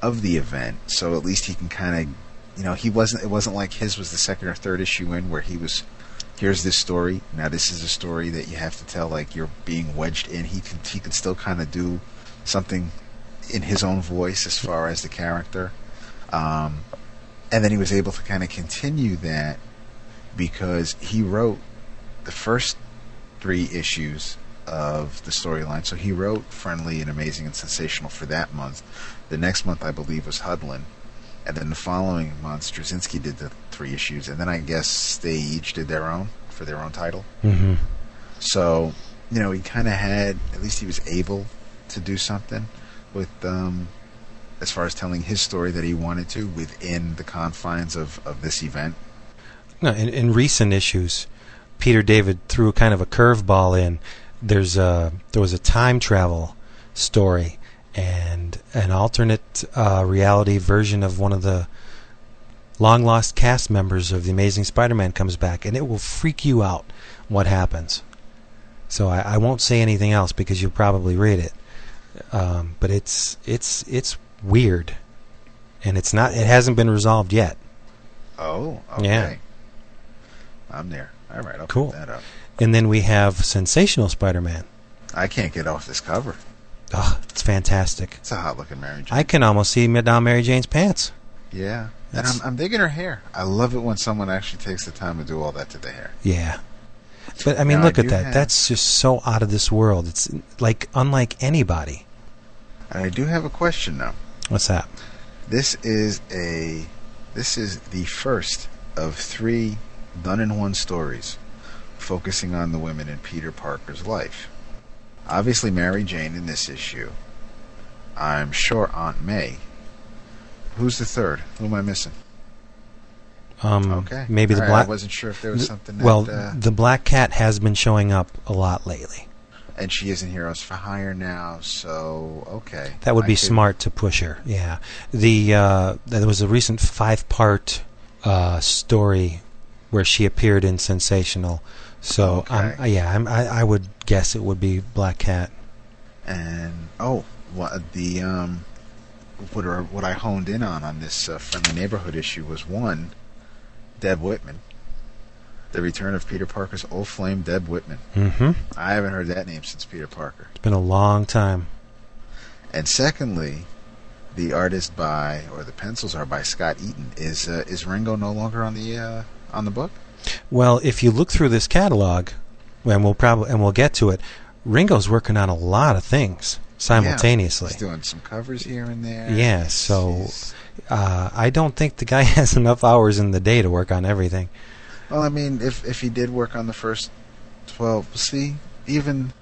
of the event, so at least he can kind of, you know, he wasn't. It wasn't like his was the second or third issue in where he was. Here's this story. Now this is a story that you have to tell. Like you're being wedged in. He can. He can still kind of do something in his own voice as far as the character. Um, and then he was able to kind of continue that because he wrote the first three issues of the storyline. So he wrote Friendly and Amazing and Sensational for that month. The next month, I believe, was Hudlin. And then the following month, Straczynski did the three issues. And then I guess they each did their own for their own title. hmm So, you know, he kind of had, at least he was able to do something with, um, as far as telling his story that he wanted to within the confines of, of this event. No, in, in recent issues, Peter David threw kind of a curveball in. There's a there was a time travel story and an alternate uh, reality version of one of the long lost cast members of the Amazing Spider-Man comes back, and it will freak you out what happens. So I, I won't say anything else because you'll probably read it. Um, but it's it's it's weird, and it's not. It hasn't been resolved yet. Oh, okay. Yeah. I'm there. All right, I'll Cool. that up. And then we have Sensational Spider-Man. I can't get off this cover. Oh, it's fantastic. It's a hot looking Mary Jane. I can almost see Madame Mary Jane's pants. Yeah. And I'm, I'm digging her hair. I love it when someone actually takes the time to do all that to the hair. Yeah. But I mean, Now, I look at that. have- That's just so out of this world. It's like unlike anybody. And I do have a question now. What's that? This is a this is the first of three done in one stories focusing on the women in Peter Parker's life. Obviously Mary Jane in this issue. I'm sure Aunt May. Who's the third? Who am I missing? Um, Okay. Maybe the right, black. I wasn't sure if there was th- something that, well, uh, the black cat has been showing up a lot lately. And she is in Heroes for Hire now, so okay. That would I be could- smart to push her. Yeah. The uh, there was a recent five-part uh, story where she appeared in Sensational. So I'm, Okay. yeah, I'm, I I would guess it would be Black Cat. And oh, what the um, what are, what I honed in on on this uh, friendly neighborhood issue was one, Deb Whitman, the return of Peter Parker's old flame, Deb Whitman. Mm-hmm. I haven't heard that name since Peter Parker. It's been a long time. And secondly, the artist by or the pencils are by Scott Eaton. Is uh, is Ringo no longer on the uh, on the book? Well, if you look through this catalog, and we'll probably and we'll get to it, Ringo's working on a lot of things simultaneously. Yeah, he's doing some covers here and there. Yeah, so uh, I don't think the guy has enough hours in the day to work on everything. Well, I mean, if if he did work on the first twelve, see, even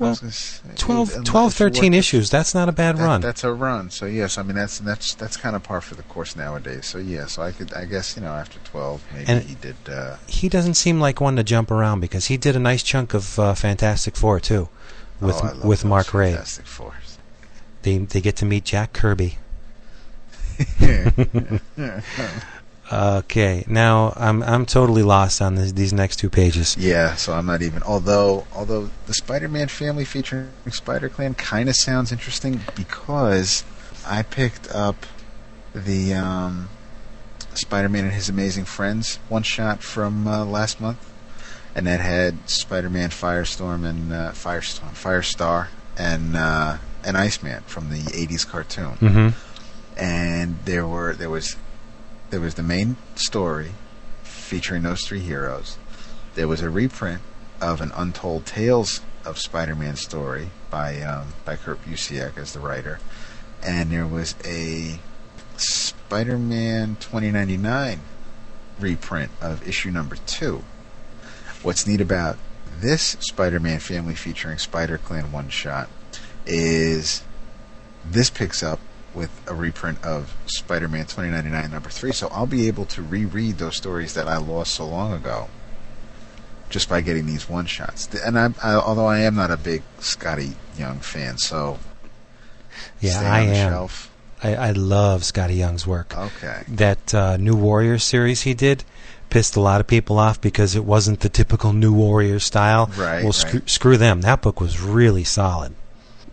Was say, 12, 12 13 worked- issues, that's not a bad that- run. That's a run. So yes, I mean that's that's that's kind of par for the course nowadays. So yeah, so I could I guess you know after twelve maybe And- he did. Uh, he doesn't seem like one to jump around because he did a nice chunk of uh, Fantastic Four too, with oh, with Mark Waid. Fantastic Fours. They they get to meet Jack Kirby. okay, now I'm I'm totally lost on this, these next two pages. Yeah, so I'm not even. Although, although the Spider-Man family featuring Spider Clan kind of sounds interesting because I picked up the um, Spider-Man and His Amazing Friends one shot from uh, last month, and that had Spider-Man, Firestorm, and uh, Firestorm, Firestar, and uh, and Iceman from the '80s cartoon. Mhm. And there were there was there was the main story featuring those three heroes. There was a reprint of an Untold Tales of Spider-Man story by um, by Kurt Busiek as the writer, and there was a Spider-Man 2099 reprint of issue number two. What's neat about this Spider-Man family featuring Spider Clan one shot is this picks up with a reprint of Spider-Man 2099 number 3 so I'll be able to reread those stories that I lost so long ago just by getting these one shots and I, I although I am not a big Skottie Young fan so Yeah, I am. I, I love Skottie Young's work. Okay. That uh, New Warrior series he did pissed a lot of people off because it wasn't the typical New Warrior style. Right, Well, right. screw, screw them. That book was really solid.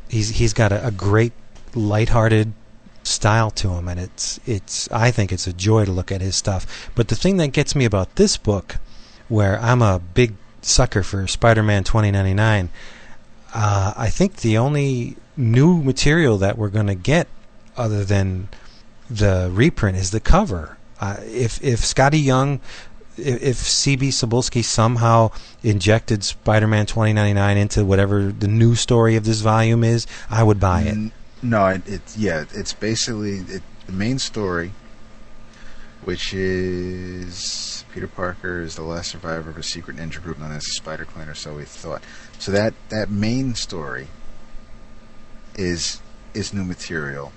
He's he's got a, a great, lighthearted style to him, and it's it's. I think it's a joy to look at his stuff. But the thing that gets me about this book, where I'm a big sucker for Spider-Man 2099, uh, I think the only new material that we're going to get, other than the reprint, is the cover. Uh, if if Skottie Young, if, CB Cebulski somehow injected Spider-Man 2099 into whatever the new story of this volume is, I would buy it. No, it, it yeah, it's basically it, the main story, which is Peter Parker is the last survivor of a secret ninja group known as the Spider Clan, or so we thought. So that that main story is is new material.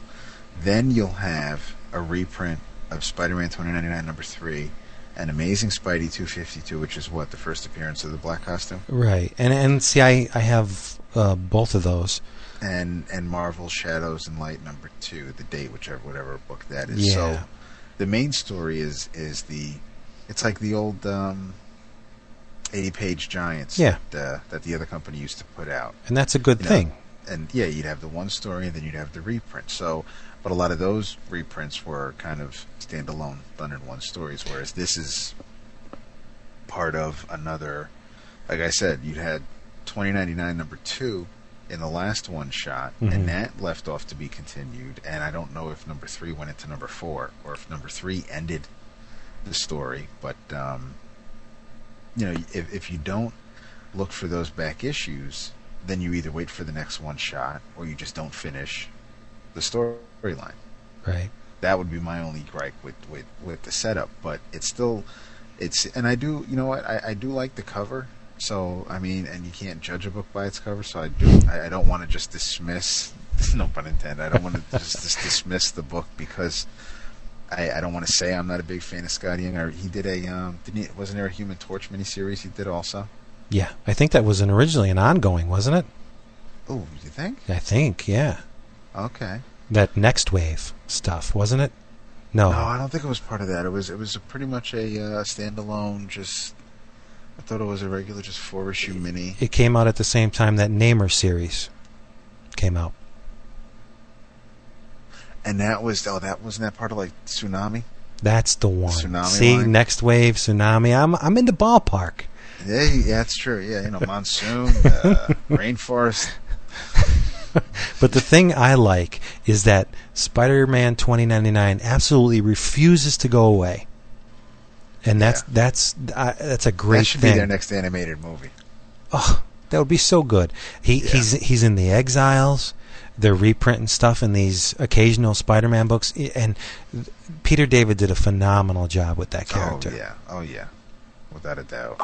Then you'll have a reprint of Spider-Man 2099 number three and Amazing Spidey 252, which is what the first appearance of the black costume, Right, and and see, I I have uh, both of those. And and Marvel Shadows and Light number two, the date, whichever whatever book that is. Yeah. So the main story is is the it's like the old um, 80 page giants Yeah. that, uh, that the other company used to put out. And that's a good You know, thing. and yeah, you'd have the one story, and then you'd have the reprint. So, but a lot of those reprints were kind of standalone Thunder One stories, whereas this is part of another. Like I said, you had 2099 number two in the last one shot, Mhm. and that left off to be continued. And I don't know if number three went into number four, or if number three ended the story. But um, you know, if if you don't look for those back issues, then you either wait for the next one shot or you just don't finish the storyline. Right. That would be my only gripe with, with, with the setup, but it's still it's and I do you know what I, I do like the cover. So I mean, and you can't judge a book by its cover. So I do I, I don't want to just dismiss no pun intended. I don't want to just, just dismiss the book because I, I don't want to say I'm not a big fan of Scott Young. Or he did a um, didn't he, wasn't there a Human Torch miniseries he did also? Yeah, I think that was an originally an ongoing, wasn't it? Oh, you think? I think, yeah. Okay. That next wave stuff, wasn't it? No. No, I don't think it was part of that. It was it was a pretty much a uh, standalone. Just thought it was a regular, just four issue mini. It came out at the same time that Namor series came out. And that was oh, that wasn't that part of like Tsunami. That's the one. Tsunami See, line? next wave, tsunami. I'm I'm in the ballpark. Yeah, yeah, that's true. Yeah, you know, monsoon, uh, rainforest. But the thing I like is that Spider-Man 2099 absolutely refuses to go away, and that's that's uh, that's a great that should thing. be their next animated movie. Oh, that would be so good. He he's he's in the Exiles. They're reprinting stuff in these occasional Spider-Man books, and Peter David did a phenomenal job with that character. Oh yeah, oh yeah, without a doubt.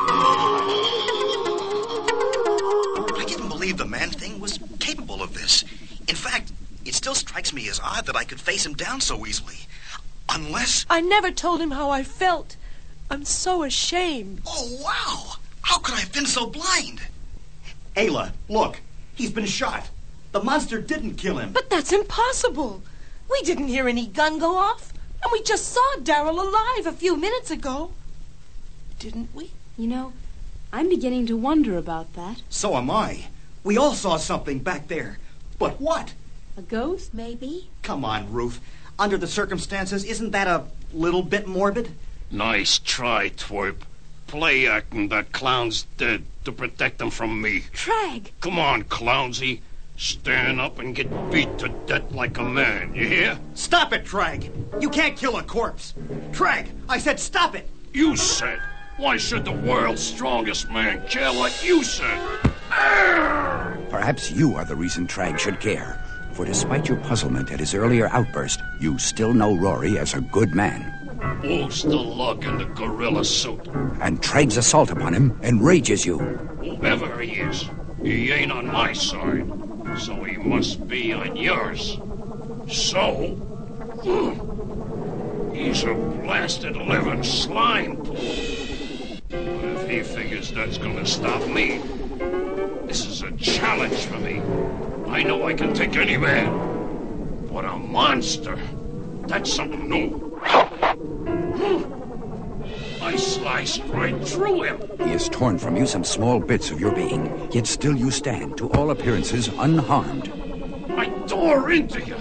I didn't believe the man thing was capable of this. In fact, it still strikes me as odd that I could face him down so easily. Unless. I never told him how I felt. I'm so ashamed. Oh, wow! How could I have been so blind? Ayla, look. He's been shot. The monster didn't kill him. But that's impossible. We didn't hear any gun go off, and we just saw Daryl alive a few minutes ago. Didn't we? You know, I'm beginning to wonder about that. So am I. We all saw something back there. But what? A ghost, maybe? Come on, Ruth. Under the circumstances, isn't that a little bit morbid? Nice try, twerp. Play acting that clown's dead to protect them from me. Trag. Come on, clownsy. Stand up and get beat to death like a man, you hear? Stop it, Trag! You can't kill a corpse! Trag, I said stop it! You said. Why should the world's strongest man care what you said? Perhaps you are the reason Trag should care. For despite your puzzlement at his earlier outburst, you still know Rory as a good man. Who's the lug in the gorilla suit? And Trag's assault upon him enrages you. Whoever he is, he ain't on my side. So he must be on yours. So? He's a blasted living slime pool. But if he figures that's gonna stop me, this is a challenge for me. I know I can take any man. But a monster, that's something new. I sliced right through him. He has torn from you some small bits of your being, yet still you stand, to all appearances, unharmed. I tore into you,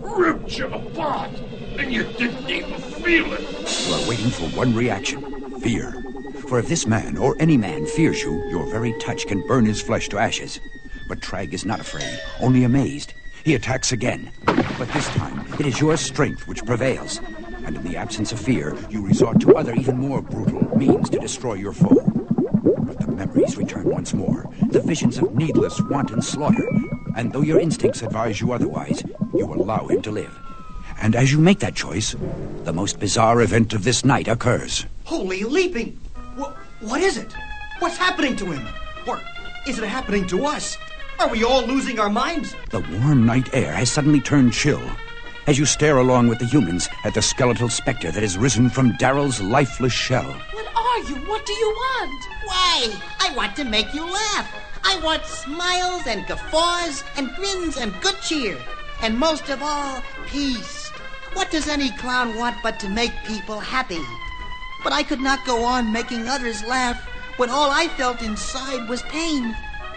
ripped you apart, and you didn't even feel it. You are waiting for one reaction fear. For if this man, or any man, fears you, your very touch can burn his flesh to ashes. But Trag is not afraid, only amazed. He attacks again. But this time, it is your strength which prevails. And in the absence of fear, you resort to other, even more brutal means to destroy your foe. But the memories return once more, the visions of needless, wanton slaughter. And though your instincts advise you otherwise, you allow him to live. And as you make that choice, the most bizarre event of this night occurs. Holy leaping! What, what is it? What's happening to him? Or is it happening to us? Are we all losing our minds? The warm night air has suddenly turned chill, as you stare along with the humans at the skeletal specter that has risen from Daryl's lifeless shell. What are you? What do you want? Why, I want to make you laugh. I want smiles and guffaws and grins and good cheer. And most of all, peace. What does any clown want but to make people happy? But I could not go on making others laugh when all I felt inside was pain,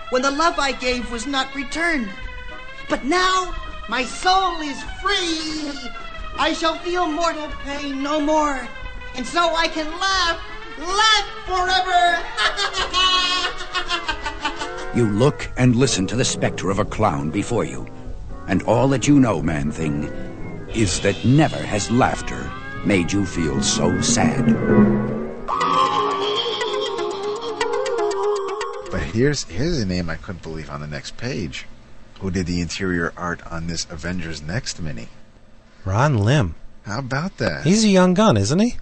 when the love I gave was not returned. But now my soul is free. I shall feel mortal pain no more. And so I can laugh, laugh forever. You look and listen to the specter of a clown before you. And all that you know, man thing, is that never has laughter made you feel so sad. But here's here's a name I couldn't believe on the next page. Who did the interior art on this Avengers Next mini? Ron Lim. How about that? He's a young gun, isn't he?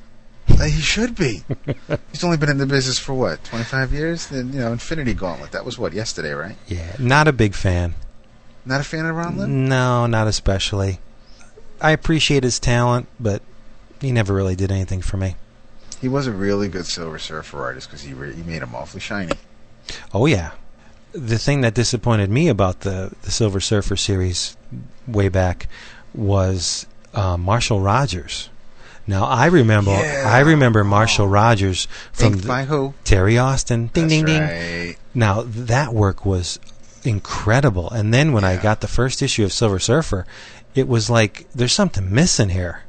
Uh, he should be. He's only been in the business for what, 25 years? Then, you know, Infinity Gauntlet. That was what, yesterday, right? Yeah, not a big fan. Not a fan of Ron Lim? No, not especially. I appreciate his talent, but he never really did anything for me. He was a really good Silver Surfer artist because he, re- he made him awfully shiny. Oh yeah. The thing that disappointed me about the the Silver Surfer series way back was uh, Marshall Rogers. Now I remember Yeah. I remember Marshall Rogers from who? Terry Austin. Ding ding ding. right. Now that work was incredible. And then when I got the first issue of Silver Surfer, it was like there's something missing here.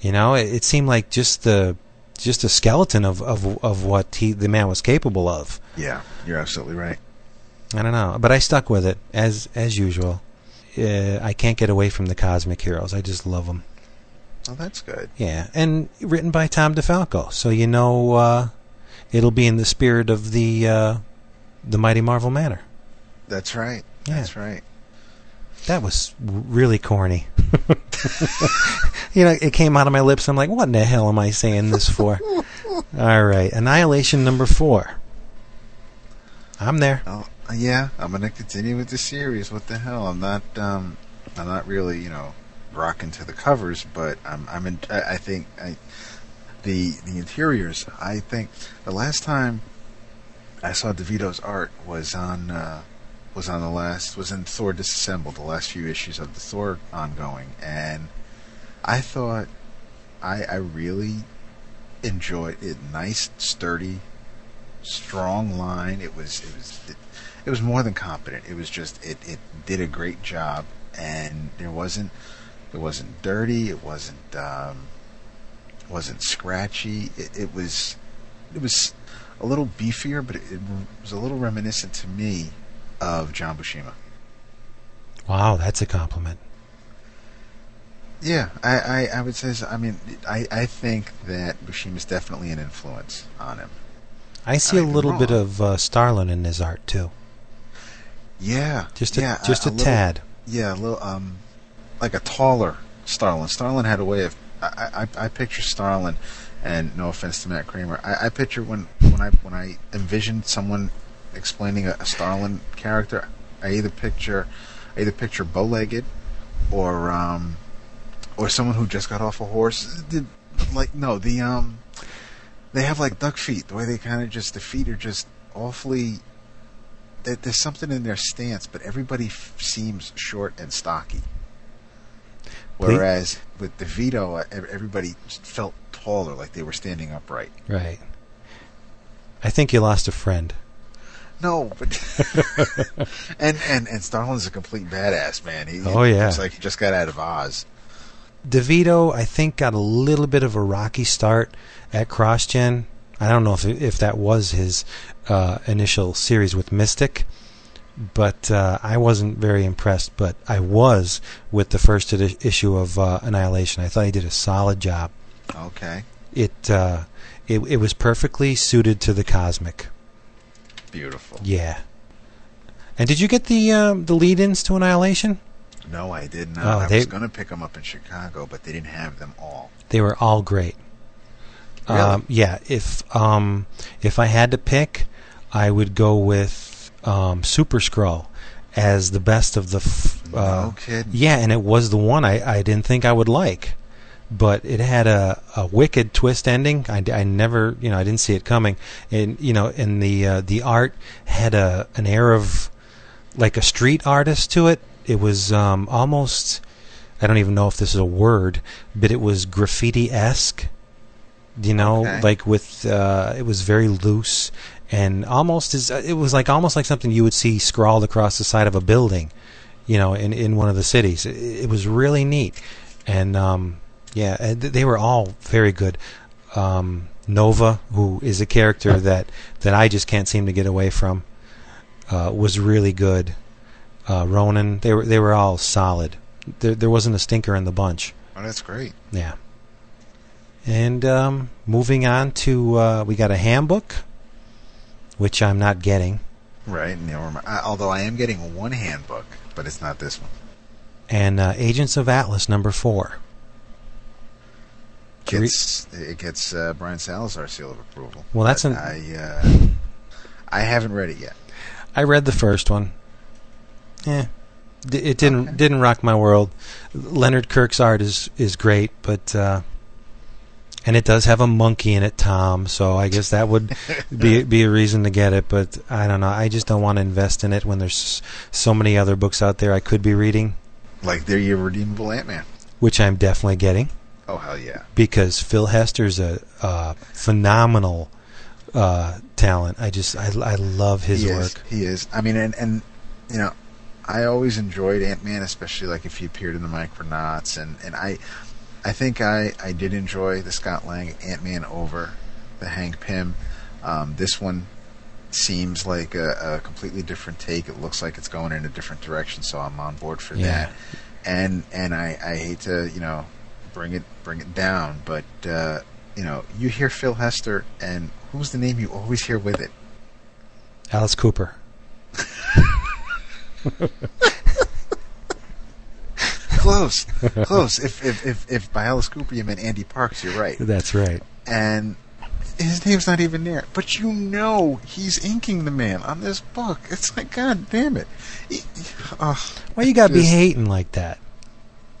You know, it, it seemed like just the just a skeleton of, of of what he the man was capable of. Yeah, you're absolutely right. I don't know, but I stuck with it as as usual. Uh, I can't get away from the cosmic heroes. I just love them. Oh, that's good. Yeah, and written by Tom DeFalco, so you know uh, it'll be in the spirit of the uh, the Mighty Marvel Manner. That's right. Yeah. That's right. That was really corny. you know, it came out of my lips. I'm like, what in the hell am I saying this for? All right, Annihilation number four. I'm there. Oh, yeah, I'm gonna continue with the series. What the hell? I'm not. Um, I'm not really, you know, rocking to the covers, but I'm. I'm. In, I, I think I, the the interiors. I think the last time I saw Di Vito's art was on. Uh, was on the last was in Thor Disassembled, the last few issues of the Thor ongoing, and I thought I I really enjoyed it. Nice, sturdy, strong line. It was it was it, it was more than competent. It was just it it did a great job, and there wasn't it wasn't dirty. It wasn't um, wasn't scratchy. It, it was it was a little beefier, but it, it was a little reminiscent to me of John Buscema. Wow, that's a compliment. Yeah, I, I, I would say so. I mean, I, I think that Buscema's definitely an influence on him. I see a little bit of uh, Starlin in his art too. Yeah, Just a- yeah, just a little- tad. Yeah, a little, um, like a taller Starlin. Starlin had a way of. I, I, I picture Starlin, and no offense to Matt Kramer, I, I picture when when I when I envisioned someone explaining a, a Starlin character, I either picture I either picture bow-legged, or um, or someone who just got off a horse. Did, like no, the um, they have like duck feet. The way they kind of just the feet are just awfully there- there's something in their stance, but everybody f- seems short and stocky. Whereas with Di Vito, uh, everybody felt taller, like they were standing upright. Right. I think you lost a friend. No, but and and and Starlin's a complete badass, man. He, Oh, yeah. it's like he just got out of Oz. Di Vito, I think, got a little bit of a rocky start at CrossGen. I don't know if if that was his uh, initial series with Mystic, but uh, I wasn't very impressed. But I was with the first edi- issue of uh, Annihilation. I thought he did a solid job. Okay, It uh, it it was perfectly suited to the cosmic. beautiful. Yeah. And did you get the um, the lead-ins to Annihilation? No, I did not. Oh, I they- was going to pick them up in Chicago, but they didn't have them all. They were all great. Really? Um, yeah, if um, if I had to pick, I would go with um, Super Skrull as the best of the. F- uh, No kidding. Yeah, and it was the one I, I didn't think I would like, but it had a, a wicked twist ending. I, I never you know I didn't see it coming, and you know and the uh, the art had a an air of like a street artist to it. It was um, almost I don't even know if this is a word, but it was graffiti esque. You know, Okay. like with uh, it was very loose and almost as it was like almost like something you would see scrawled across the side of a building, you know, in in one of the cities. It, it was really neat, and um, yeah, they were all very good. Um, Nova, who is a character that that I just can't seem to get away from, uh, was really good. Uh, Ronan, they were they were all solid. There there wasn't a stinker in the bunch. Oh, that's great. Yeah. And um, moving on to uh, we got a handbook, which I'm not getting, Right. And, you I- although I am getting one handbook, but it's not this one. and uh, Agents of Atlas number four. Gets, it gets uh, Brian Salazar seal of approval. Well, that's an- I, uh, I haven't read it yet. I read the first one. D- it didn't didn't rock my world. Leonard Kirk's art is is great, but uh, and it does have a monkey in it, Tom. So I guess that would be be a reason to get it. But I don't know. I just don't want to invest in it when there's so many other books out there I could be reading, Like they're your redeemable Ant Man. which I'm definitely getting Oh hell yeah! because Phil Hester's a, a phenomenal uh, talent. I just I, I love his he work. Is, he is. I mean, and and you know, I always enjoyed Ant Man, especially like if he appeared in the Micronauts, and and I, I think I I did enjoy the Scott Lang Ant Man over the Hank Pym. Um, this one seems like a, a completely different take. It looks like it's going in a different direction, so I'm on board for Yeah. that. And and I I hate to you know bring it bring it down, but uh, you know you hear Phil Hester, and who's the name you always hear with it? Alice Cooper. close, close. If, if if if by Alice Cooper you meant Ande Parks, you're right. That's right. And his name's not even there, but you know he's inking the man on this book. It's like, God damn it! He- oh, Why you gotta be hating like that?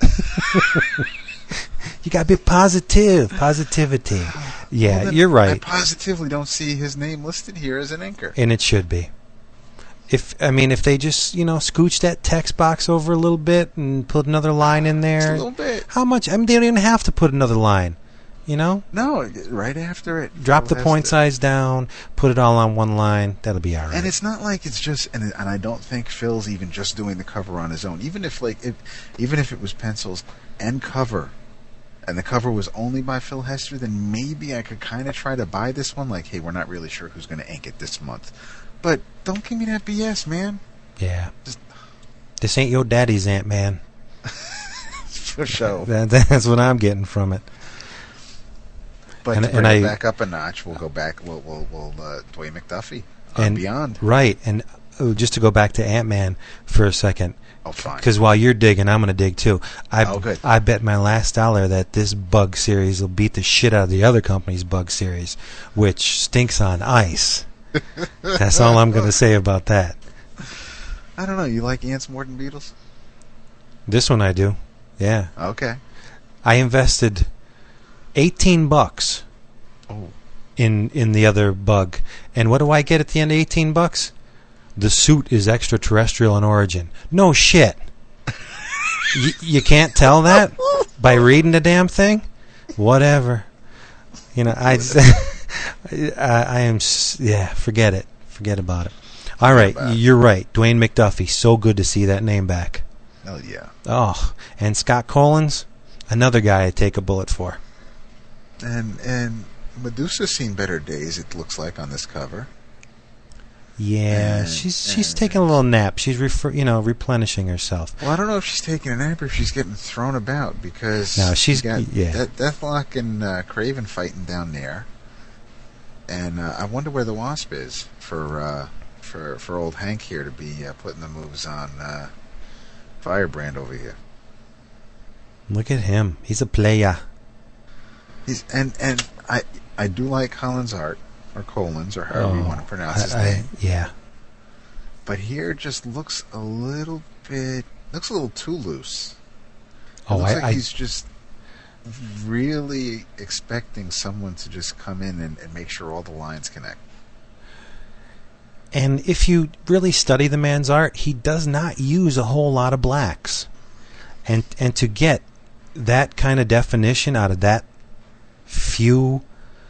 you gotta be positive, positivity. Yeah, Well, you're right. I positively don't see his name listed here as an inker. and it should be. If I mean, if they just you know scooch that text box over a little bit and put another line in there, a little bit. How much? I mean, they don't even have to put another line. You know, No, right after it. drop the point size down, put it all on one line. That'll be all right. And it's not like it's just, and, and I don't think Phil's even just doing the cover on his own. Even if like, if, even if it was pencils and cover, and the cover was only by Phil Hester, then maybe I could kind of try to buy this one. Like, hey, we're not really sure who's going to ink it this month, but don't give me that BS, man. yeah. This ain't your daddy's Ant Man. For sure. That, that's what I'm getting from it. But And- to bring and I- back up a notch, we'll go back. We'll we'll, we'll uh, Dwayne McDuffie on and Beyond. Right, and oh, just to go back to Ant Man for a second. Oh, fine. Because while you're digging, I'm going to dig too. I Oh, good. I bet my last dollar that this bug series will beat the shit out of the other company's bug series, which stinks on ice. That's all I'm going to say about that. I don't know. You like ants more than beetles? This one I do. Yeah. Okay. I invested 18 bucks Oh. in in the other bug. And what do I get at the end of 18 bucks? The suit is extraterrestrial in origin. No shit. y- you can't tell that by reading the damn thing? Whatever. You know, I I, I am yeah, forget it. Forget about it. All right, you're right. Dwayne McDuffie, so good to see that name back. Hell yeah. Oh, and Scott Kolins, another guy I take a bullet for. And and Medusa's seen better days. It looks like on this cover. Yeah, And- she's she's and- taking a little nap. She's refer, you know replenishing herself. Well, I don't know if she's taking a nap or if she's getting thrown about because No, she's- got yeah. De- Deathlok and uh, Kraven fighting down there, and uh, I wonder where the Wasp is for uh, for for old Hank here to be uh, putting the moves on uh, Firebrand over here. Look at him. He's a player. He's and and I I do like Kolins' art or Kolins or however you Oh, want to pronounce his I- I- name. yeah. but here it just looks a little bit looks a little too loose. It Oh, looks I- like I- he's just really expecting someone to just come in and, and make sure all the lines connect. And if you really study the man's art, he does not use a whole lot of blacks. And and to get that kind of definition out of that few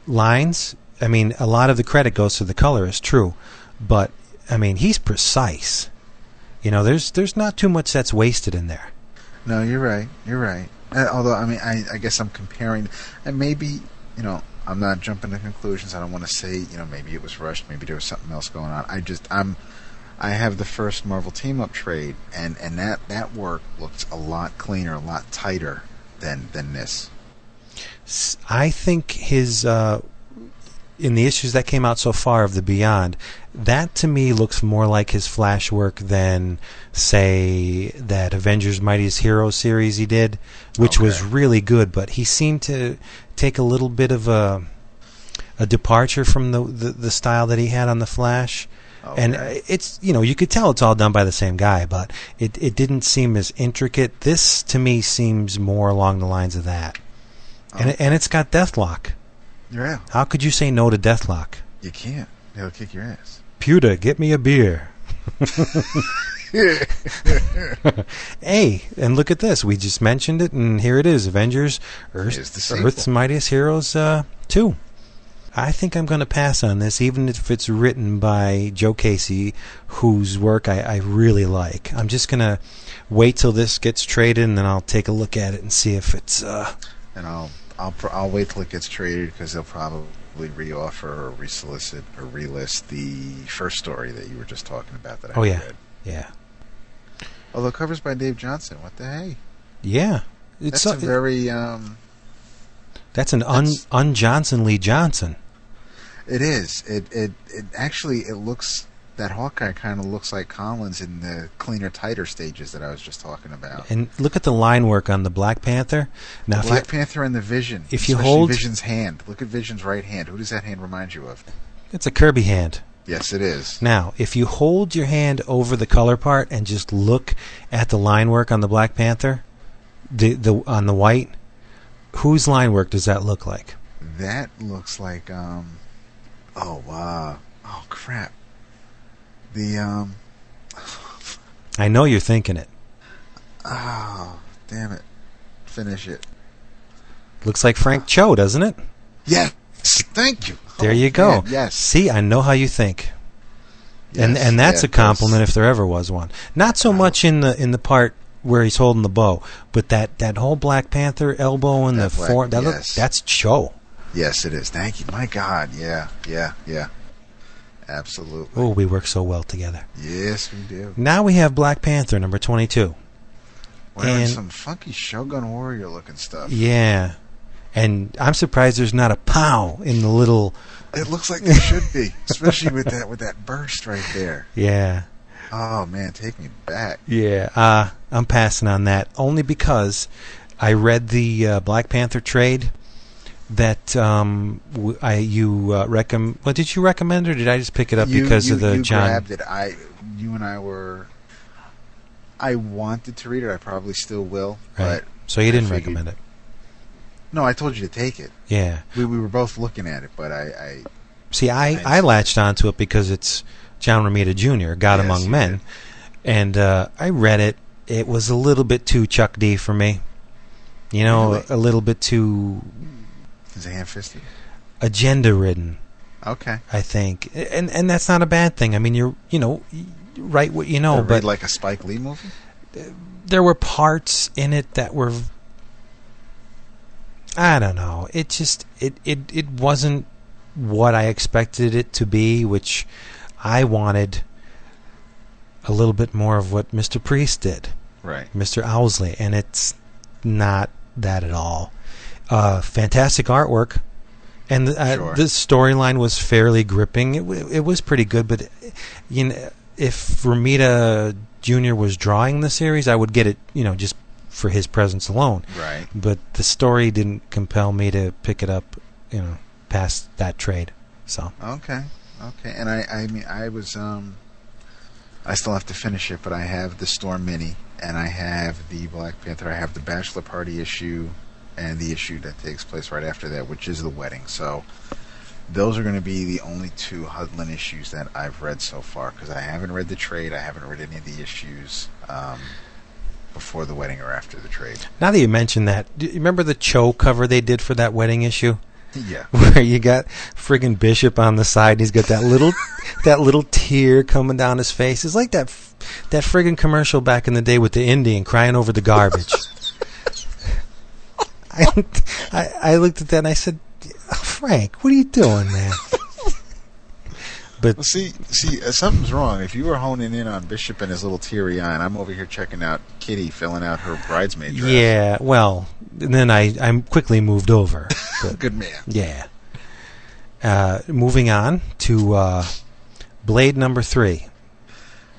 lines, I mean, a lot of the credit goes to the colorist, true, but I mean, he's precise. You know, there's there's not too much that's wasted in there. No, you're right. You're right. Uh, although, I mean, I, I guess I'm comparing, and maybe, you know, I'm not jumping to conclusions. I don't want to say, you know, maybe it was rushed. Maybe there was something else going on. I just, I'm, I have the first Marvel team up trade, and and that that work looks a lot cleaner, a lot tighter than than this. I think his uh, in the issues that came out so far of the Beyond, that to me looks more like his Flash work than say that Avengers Mightiest Heroes series he did, which was really good. But he seemed to take a little bit of a a departure from the the, the style that he had on the Flash. And uh, it's you know you could tell it's all done by the same guy, but it it didn't seem as intricate. This to me seems more along the lines of that, and it, and it's got Deathlok. Yeah, How could you say no to Deathlok? you can't. They'll kick your ass. Pewter, get me a beer. hey, and look at this. We just mentioned it, and here it is Avengers Earth, Here's the sequel. Earth's Mightiest Heroes uh, 2. I think I'm going to pass on this, even if it's written by Joe Casey, whose work I, I really like. I'm just going to wait till this gets traded, and then I'll take a look at it and see if it's. Uh, And I'll I'll pr- I'll wait till it gets traded because they'll probably reoffer or resolicit or relist the first story that you were just talking about that I oh, yeah. read. Yeah. Although covers by Dave Johnson. What the hey? Yeah. That's It's a very um. That's an un, un Johnson Lee Johnson. It is. It it it actually it looks that Hawkeye kind of looks like Kolins in the cleaner, tighter stages that I was just talking about. And look at the line work on the Black Panther. Now, Black you, Panther and the Vision. if you hold- Vision's hand, look at Vision's right hand. Who does that hand remind you of? it's a Kirby hand. Yes, it is. Now, if you hold your hand over the color part and just look at the line work on the Black Panther, the the on the white, whose line work does that look like? That looks like um. Oh wow! Oh crap! The um. I know you're thinking it. Oh damn it! Finish it. Looks like Frank Cho, doesn't it? Yes. Thank you. There Oh, you go. man, yes. See, I know how you think. and Yes, and and that's yeah, a compliment if there ever was one. Not so much in the in the part where he's holding the bow, but that, that whole Black Panther elbow and That the black- form that look, yes. that's Cho. Yes, it is. Thank you. My God. Yeah. Yeah. Yeah. Absolutely. Oh, we work so well together. Yes, we do. Now we have Black Panther number 22. Wearing And- some funky Shogun Warrior looking stuff. Yeah. And I'm surprised there's not a pow in the little It looks like there should be, especially with that with that burst right there. Yeah. Oh man, take me back. Yeah, uh, I'm passing on that only because I read the uh, Black Panther trade that um, w- I you uh, recommend. Well, did you recommend or did I just pick it up you, because you, of the you John? grabbed it. I, you and I were. I wanted to read it. I probably still will. Right. But So you didn't recommend it. No, I told you to take it. Yeah. We we were both looking at it, but I. I See, I, I latched onto it because it's John Romita Jr., God Yes, Among Men, and uh, I read it. It was a little bit too Chuck D for me. You know, Really? a little bit too is it ham fisted? agenda ridden. Okay. I think, and and that's not a bad thing. I mean, you're you know, write what you know, but like a Spike Lee movie. there were parts in it that were I don't know. It just it it it wasn't what I expected it to be, which I wanted a little bit more of what Mr. Priest did. Right. Mr. Owsley, and it's not that at all. Uh, fantastic artwork, and the, uh, Sure. the storyline was fairly gripping. It, w- it was pretty good, but you know, if Romita Jr. was drawing the series, I would get it. You know, just for his presence alone. Right. But the story didn't compel me to pick it up. You know, past that trade. So Okay. Okay. And I I mean I was um I still have to finish it, but I have the Storm Mini and I have the Black Panther. I have the Bachelor Party issue and the issue that takes place right after that, which is the wedding. So those are going to be the only two Hudlin issues that I've read so far because I haven't read the trade. I haven't read any of the issues um, before the wedding or after the trade. Now that you mention that, do you remember the Cho cover they did for that wedding issue? Yeah. Where you got friggin' Bishop on the side, and he's got that little, that little tear coming down his face. It's like that, that friggin' commercial back in the day with the Indian crying over the garbage. I, I, I looked at that and I said, Frank, what are you doing, man? But well, see, see, uh, something's wrong. If you were honing in on Bishop and his little teary eye, and I'm over here checking out Kitty filling out her bridesmaid dress. Yeah, well, and then I I quickly moved over. But, Good man. Yeah. Uh, moving on to uh, Blade number three.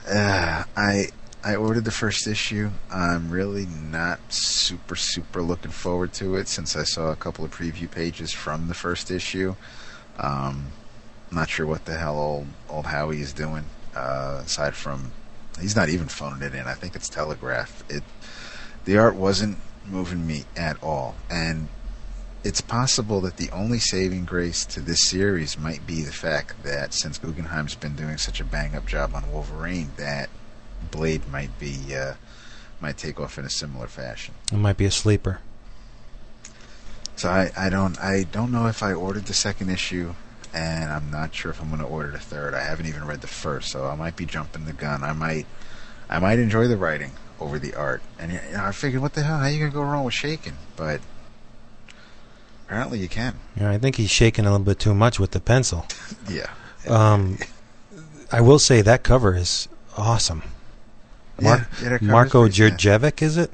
Uh, I I ordered the first issue. I'm really not super super looking forward to it since I saw a couple of preview pages from the first issue. Um, not sure what the hell old old Howie is doing. Uh, aside from, he's not even phoning it in. I think it's Telegraph. It the art wasn't moving me at all, and it's possible that the only saving grace to this series might be the fact that since Guggenheim's been doing such a bang up job on Wolverine, that Blade might be uh, might take off in a similar fashion. It might be a sleeper. So I, I don't I don't know if I ordered the second issue, and I'm not sure if I'm going to order the third. I haven't even read the first, so I might be jumping the gun. I might I might enjoy the writing over the art, and you know, I figured, what the hell? How you gonna go wrong with Chaykin? But apparently you can. Yeah, I think he's shaking a little bit too much with the pencil. Yeah. Um, I will say that cover is awesome. Mar- Yeah, Marco. Djurdjevic, is it?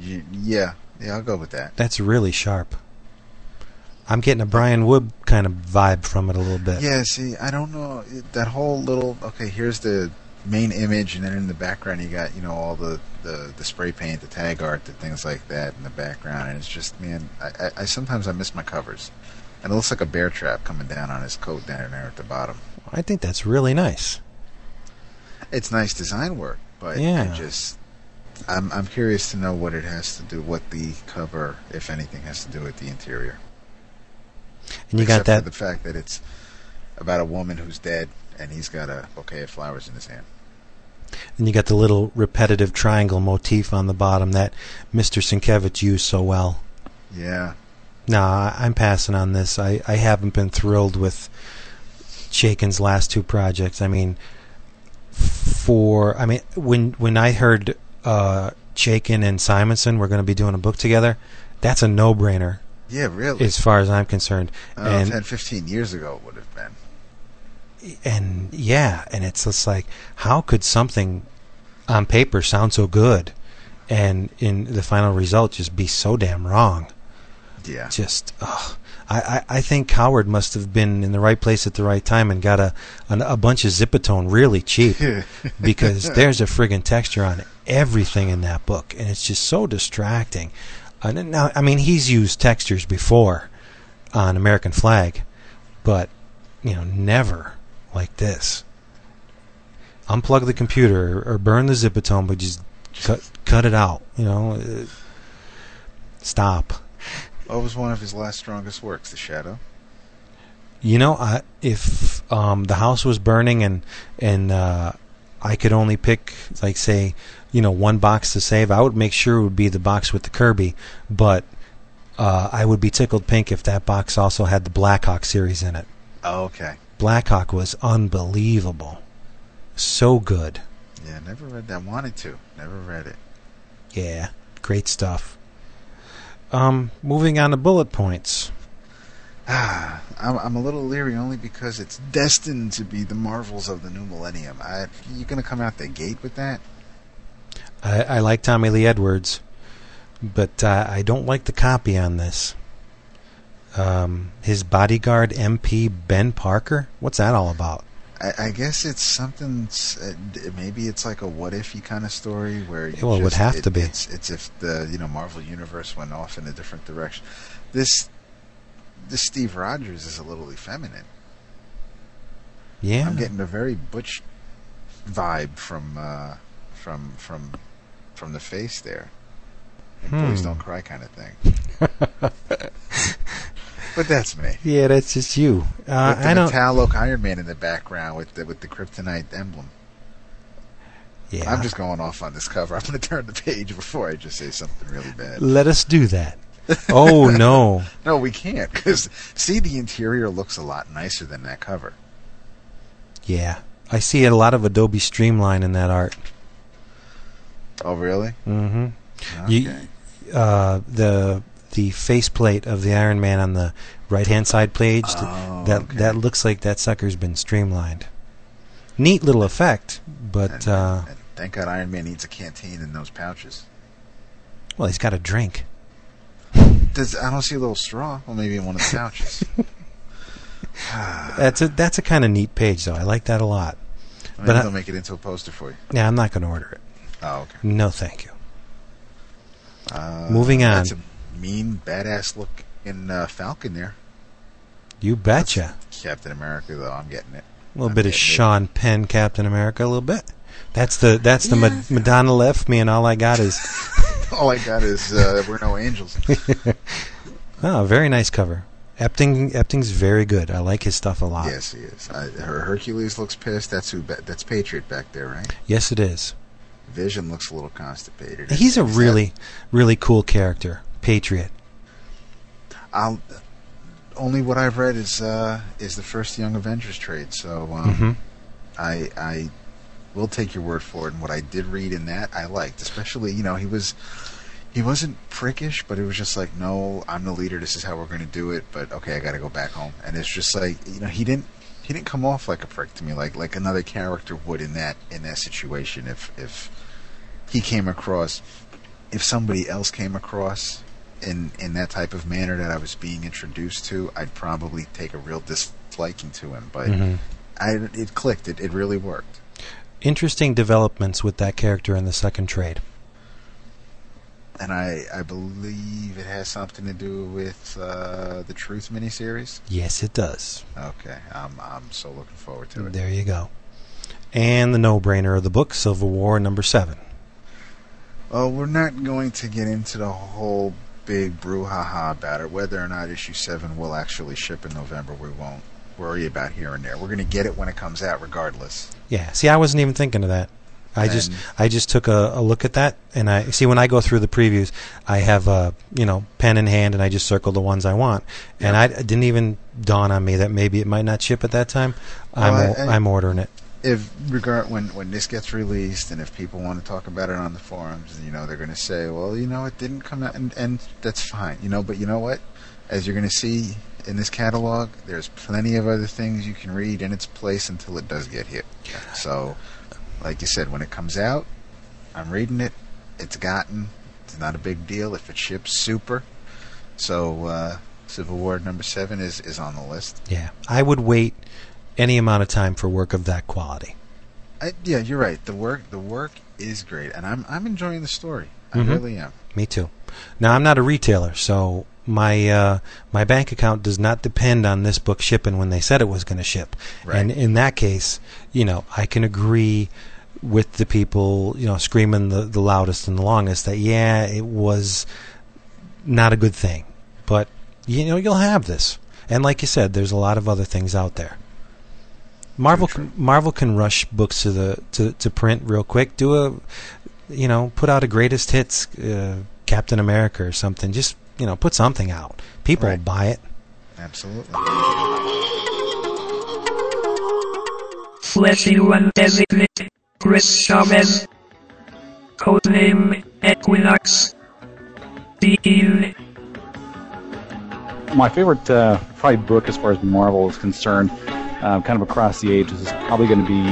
Yeah, yeah, I'll go with that. That's really sharp. I'm getting a Brian Wood kind of vibe from it a little bit. Yeah, see, I don't know that whole little. Okay, here's the main image, and then in the background you got you know all the the, the spray paint, the tag art, the things like that in the background, and it's just man, I, I, I sometimes I miss my covers, and it looks like a bear trap coming down on his coat down there at the bottom. I think that's really nice. It's nice design work, but Yeah. I just. I'm I'm curious to know what it has to do, what the cover, if anything, has to do with the interior. And you got that for the fact that it's about a woman who's dead, and he's got a bouquet of flowers in his hand. and you got the little repetitive triangle motif on the bottom that Mr. Sienkiewicz used so well. Yeah. No, I- I'm passing on this. I, I haven't been thrilled with Chaykin's last two projects. I mean, for I mean when when I heard uh, Shakin and Simonson were going to be doing a book together, that's a no-brainer. Yeah, really. As far as I'm concerned, Uh, and 10, 15 years ago it would have been. and yeah, and it's just like, how could something on paper sound so good, and in the final result just be so damn wrong? Yeah. Just, ugh. I, I, I think Howard must have been in the right place at the right time and got a an, a bunch of Zipatone really cheap because there's a friggin' texture on everything in that book, and it's just so distracting. Uh, now, I mean, he's used textures before on American Flag, but you know, never like this. Unplug the computer or burn the Zipatone, but just cut cut it out. You know, uh, stop. What was one of his last strongest works, The Shadow? You know, I, if um, the house was burning and and uh, I could only pick, like, say, you know, one box to save, I would make sure it would be the box with the Kirby. But uh, I would be tickled pink if that box also had the Blackhawk series in it. Oh, okay. Blackhawk was unbelievable, so good. Yeah, never read that. Wanted to. Never read it. Yeah, great stuff. Um, moving on to bullet points. Ah, I'm, I'm a little leery only because it's destined to be the marvels of the new millennium. I, you going to come out the gate with that? I, I like Tommy Lee Edwards, but uh, I don't like the copy on this. Um, his bodyguard MP Ben Parker. What's that all about? I, I guess it's something. Uh, maybe it's like a what if kind of story where you Well, it would just- have to be. It's, it's if the you know Marvel universe went off in a different direction. This this Steve Rogers is a little effeminate. Yeah, I'm getting a very butch vibe from uh, from from from the face there. Hmm. Boys don't cry kind of thing. but that's me. Yeah, that's just you. Uh, with the I don't. metallic Iron Man in the background with the with the kryptonite emblem. Yeah. I'm just going off on this cover. I'm going to turn the page before I just say something really bad. Let us do that. Oh no. No, we can't because see, the interior looks a lot nicer than that cover. Yeah, I see a lot of Adobe Streamline in that art. Oh, really? Mm-hmm. You, uh, the the faceplate of the Iron Man on the right hand side page Oh, that that looks like that sucker's been streamlined. Neat little effect, but uh, Thank God Iron Man needs a canteen in those pouches. well, he's got a drink. Does I don't see a little straw? Well, maybe in one of the pouches. That's a that's a kind of neat page though. I like that a lot. Maybe But I- they'll make it into a poster for you. Yeah, I'm not going to order it. Oh, okay. No, thank you. Uh, Moving on. That's a mean, badass looking uh, Falcon there. You betcha. Captain America, though, I'm getting it. A little bit of Sean Penn, Captain America, a little bit. That's the that's the Ma- Madonna left me, and all I got is All I got is uh, we're no angels. oh, very nice cover. Epting Epting's very good. I like his stuff a lot. yes, he is. I, her Hercules looks pissed. That's who. That's Patriot back there, right? Yes, it is. Vision looks a little constipated. He's a really really cool character. Patriot. I'll only what I've read is uh, is the first Young Avengers trade. So um, Mhm. I I will take your word for it. And what I did read in that, I liked. Especially, you know, he was he wasn't prickish, but it was just like, no, I'm the leader. This is how we're going to do it. But okay, I got to go back home. And it's just like, you know, he didn't he didn't come off like a prick to me, like like another character would in that in that situation. If if he came across, if somebody else came across in in that type of manner that I was being introduced to, I'd probably take a real disliking to him. But Mhm. I it clicked. It it really worked. Interesting developments with that character in the second trade. And I I believe it has something to do with uh, the Truth miniseries. Yes, it does. Okay, I'm I'm so looking forward to it. There you go. And the no-brainer of the book, Civil War number seven. Well, we're not going to get into the whole big brouhaha about it. Whether or not issue seven will actually ship in November, we won't worry about here and there. We're going to get it when it comes out, regardless. Yeah. See, I wasn't even thinking of that. I just I just took a, a look at that, and I see when I go through the previews, I have a you know pen in hand, and I just circle the ones I want, and I it didn't even dawn on me that maybe it might not ship at that time. I'm Well, o- I- I- I'm ordering it. If regard when when this gets released, and if people want to talk about it on the forums, you know they're going to say, well, you know, it didn't come out, and and that's fine, you know. But you know what? As you're going to see in this catalog, there's plenty of other things you can read in its place until it does get hit. So, like you said, when it comes out, I'm reading it. It's gotten. It's not a big deal if it ships. Super. So, uh, Civil War number seven is is on the list. Yeah, I would wait any amount of time for work of that quality. I, yeah, you're right. The work the work is great, and I'm I'm enjoying the story. I Mhm. really am. Me too. Now I'm not a retailer, so my uh, my bank account does not depend on this book shipping when they said it was going to ship. Right. And in that case, you know, I can agree with the people, you know, screaming the, the loudest and the longest that yeah, it was not a good thing. But you know, you'll have this. And like you said, there's a lot of other things out there. Marvel can, Marvel can rush books to the to, to print real quick. Do a you know, put out a greatest hits uh, Captain America or something. Just you know, put something out. People will buy it. Absolutely. Fleshy one designate Chris Chavez. Codename Equinox. Dean. My favorite, uh, probably book as far as Marvel is concerned, uh, kind of across the ages, is probably going to be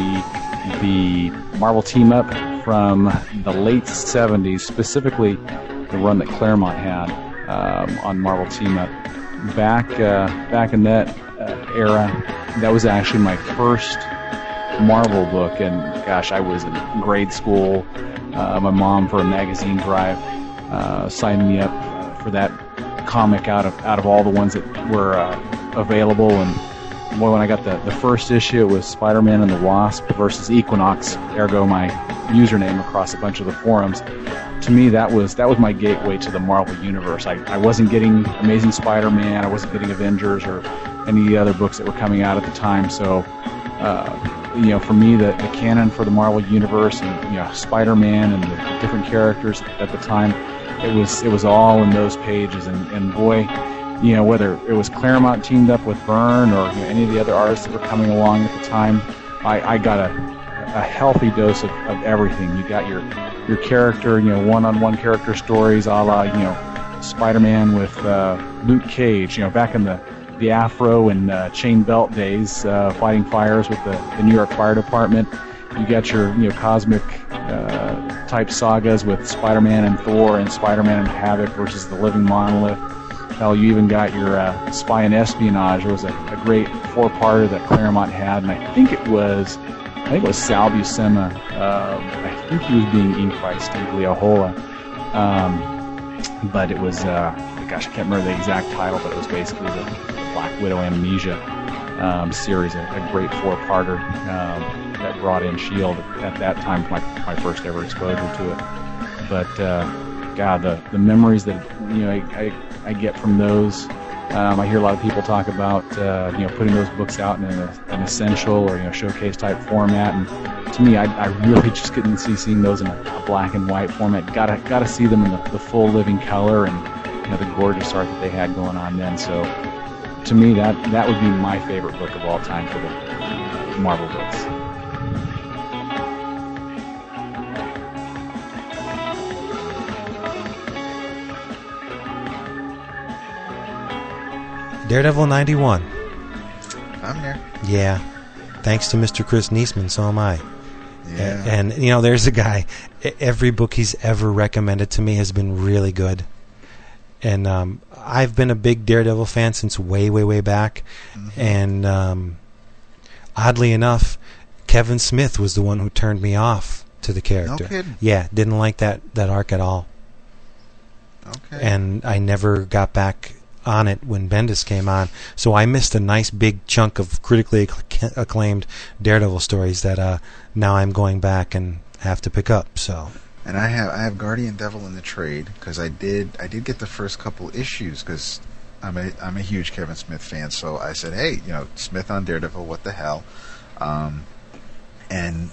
the Marvel team up from the late 70s, specifically the run that Claremont had um, on Marvel team up. Back, uh, back in that uh, era, that was actually my first Marvel book, and gosh, I was in grade school. Uh, my mom, for a magazine drive, uh, signed me up for that comic out of out of all the ones that were uh, available, and boy, when I got the, the first issue, it was Spider-Man and the Wasp versus Equinox, ergo my username across a bunch of the forums. To me, that was that was my gateway to the Marvel universe. I, I wasn't getting Amazing Spider-Man, I wasn't getting Avengers or any of the other books that were coming out at the time. So, uh, you know, for me, the, the canon for the Marvel universe and you know Spider-Man and the different characters at the time, it was it was all in those pages. And, and boy, you know, whether it was Claremont teamed up with Byrne or you know, any of the other artists that were coming along at the time, I, I got a, a healthy dose of, of everything. You got your your character, you know, one-on-one character stories, a la you know, Spider-Man with uh, Luke Cage, you know, back in the the Afro and uh, chain belt days, uh, fighting fires with the, the New York Fire Department. You got your you know cosmic uh, type sagas with Spider-Man and Thor and Spider-Man and Havoc versus the Living Monolith. Hell, you even got your uh, spy and espionage. It was a, a great four-parter that Claremont had, and I think it was, I think it was Sal Buscema. Um, I think he was being inked by Steve Leialoha, um, but it was, uh, gosh, I can't remember the exact title, but it was basically the, the Black Widow Amnesia um, series, a, a great four-parter um, that brought in Shield at that time, my my first ever exposure to it. But uh, God, the the memories that you know I, I, I get from those. Um, I hear a lot of people talk about uh, you know putting those books out in a, an essential or you know showcase type format, and to me, I, I really just couldn't see seeing those in a, a black and white format. Gotta gotta see them in the, the full living color and you know the gorgeous art that they had going on then. So to me, that that would be my favorite book of all time for the Marvel books. Daredevil 91. I'm here. Yeah. Thanks to Mr. Chris Niesman, so am I. Yeah. A- And, you know, there's a guy, every book he's ever recommended to me has been really good. And um, I've been a big Daredevil fan since way, way, way back. And um, oddly enough, Kevin Smith was the one who turned me off to the character. kidding. Yeah, didn't like that, that arc at all. Okay. And I never got back on it when Bendis came on. So I missed a nice big chunk of critically acclaimed Daredevil stories that uh, now I'm going back and have to pick up. So And I have I have Guardian Devil in the trade because I did I did get the first couple issues because I'm a I'm a huge Kevin Smith fan. So I said, hey, you know, Smith on Daredevil, what the hell? Um, and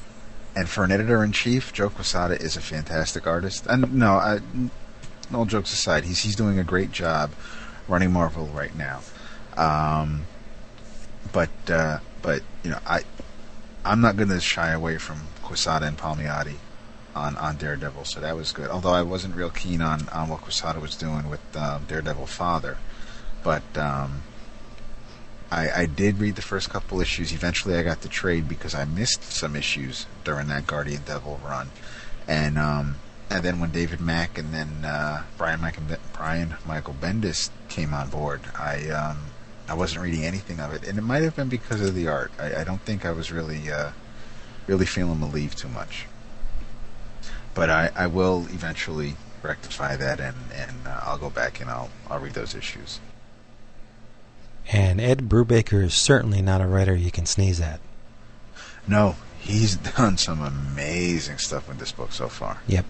and for an editor in chief, Joe Quesada is a fantastic artist. And no, I, all jokes aside, he's he's doing a great job running Marvel right now. Um, but uh, but you know, I I'm not going to shy away from Quesada and Palmiotti on, on Daredevil, so that was good. Although I wasn't real keen on, on what Quesada was doing with um, Daredevil Father, but um, I, I did read the first couple issues. Eventually, I got the trade because I missed some issues during that Guardian Devil run, and um, and then when David Mack and then uh, Brian Michael Brian Michael Bendis came on board, I um, I wasn't reading anything of it, and it might have been because of the art. I, I don't think I was really uh, really feeling Maleev too much, but I, I will eventually rectify that, and and uh, I'll go back and I'll I'll read those issues. and Ed Brubaker is certainly not a writer you can sneeze at. No, he's done some amazing stuff with this book so far. Yep.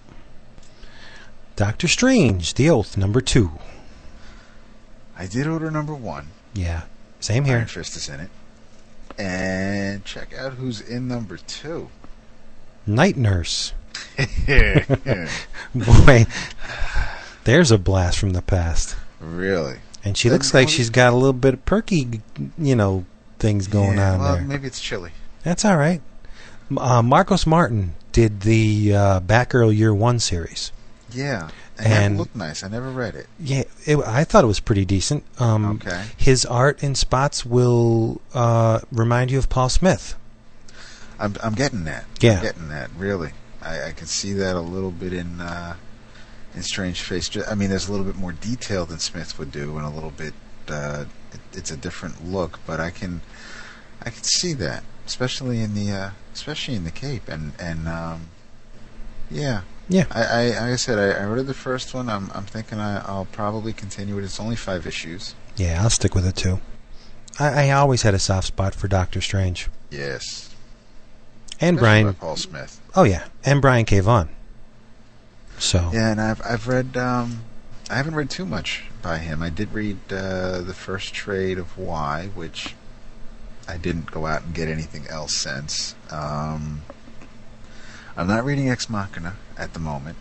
Doctor Strange, The Oath, number two. I did order number one. Yeah, same here. Iron Fist is in it. And check out who's in number two. Night Nurse. Boy, there's a blast from the past. Really? And she looks like she's got a little bit of perky, you know, things going yeah, on well, there. maybe it's chilly. That's all right. Uh, Marcos Martin did the uh, Batgirl Year One series. Yeah. And, it looked nice. I never read it. Yeah, it, I thought it was pretty decent. Um, Okay. His art in spots will uh, remind you of Paul Smith. I'm I'm getting that. Yeah. I'm getting that. Really, I, I can see that a little bit in uh, in Strange Face. I mean, there's a little bit more detail than Smith would do, and a little bit. Uh, it, it's a different look, but I can I can see that, especially in the uh, especially in the cape, and and um, yeah. Yeah. I, I like I said, I, I ordered the first one. I'm I'm thinking I, I'll probably continue it. It's only five issues. Yeah, I'll stick with it too. I, I always had a soft spot for Doctor Strange Yes. and Especially Brian. Paul Smith. Oh yeah, and Brian K. Vaughan. So Yeah, and I've I've read um, I haven't read too much by him. I did read uh, the first trade of Y, which I didn't go out and get anything else since. Um, I'm not reading Ex Machina at the moment,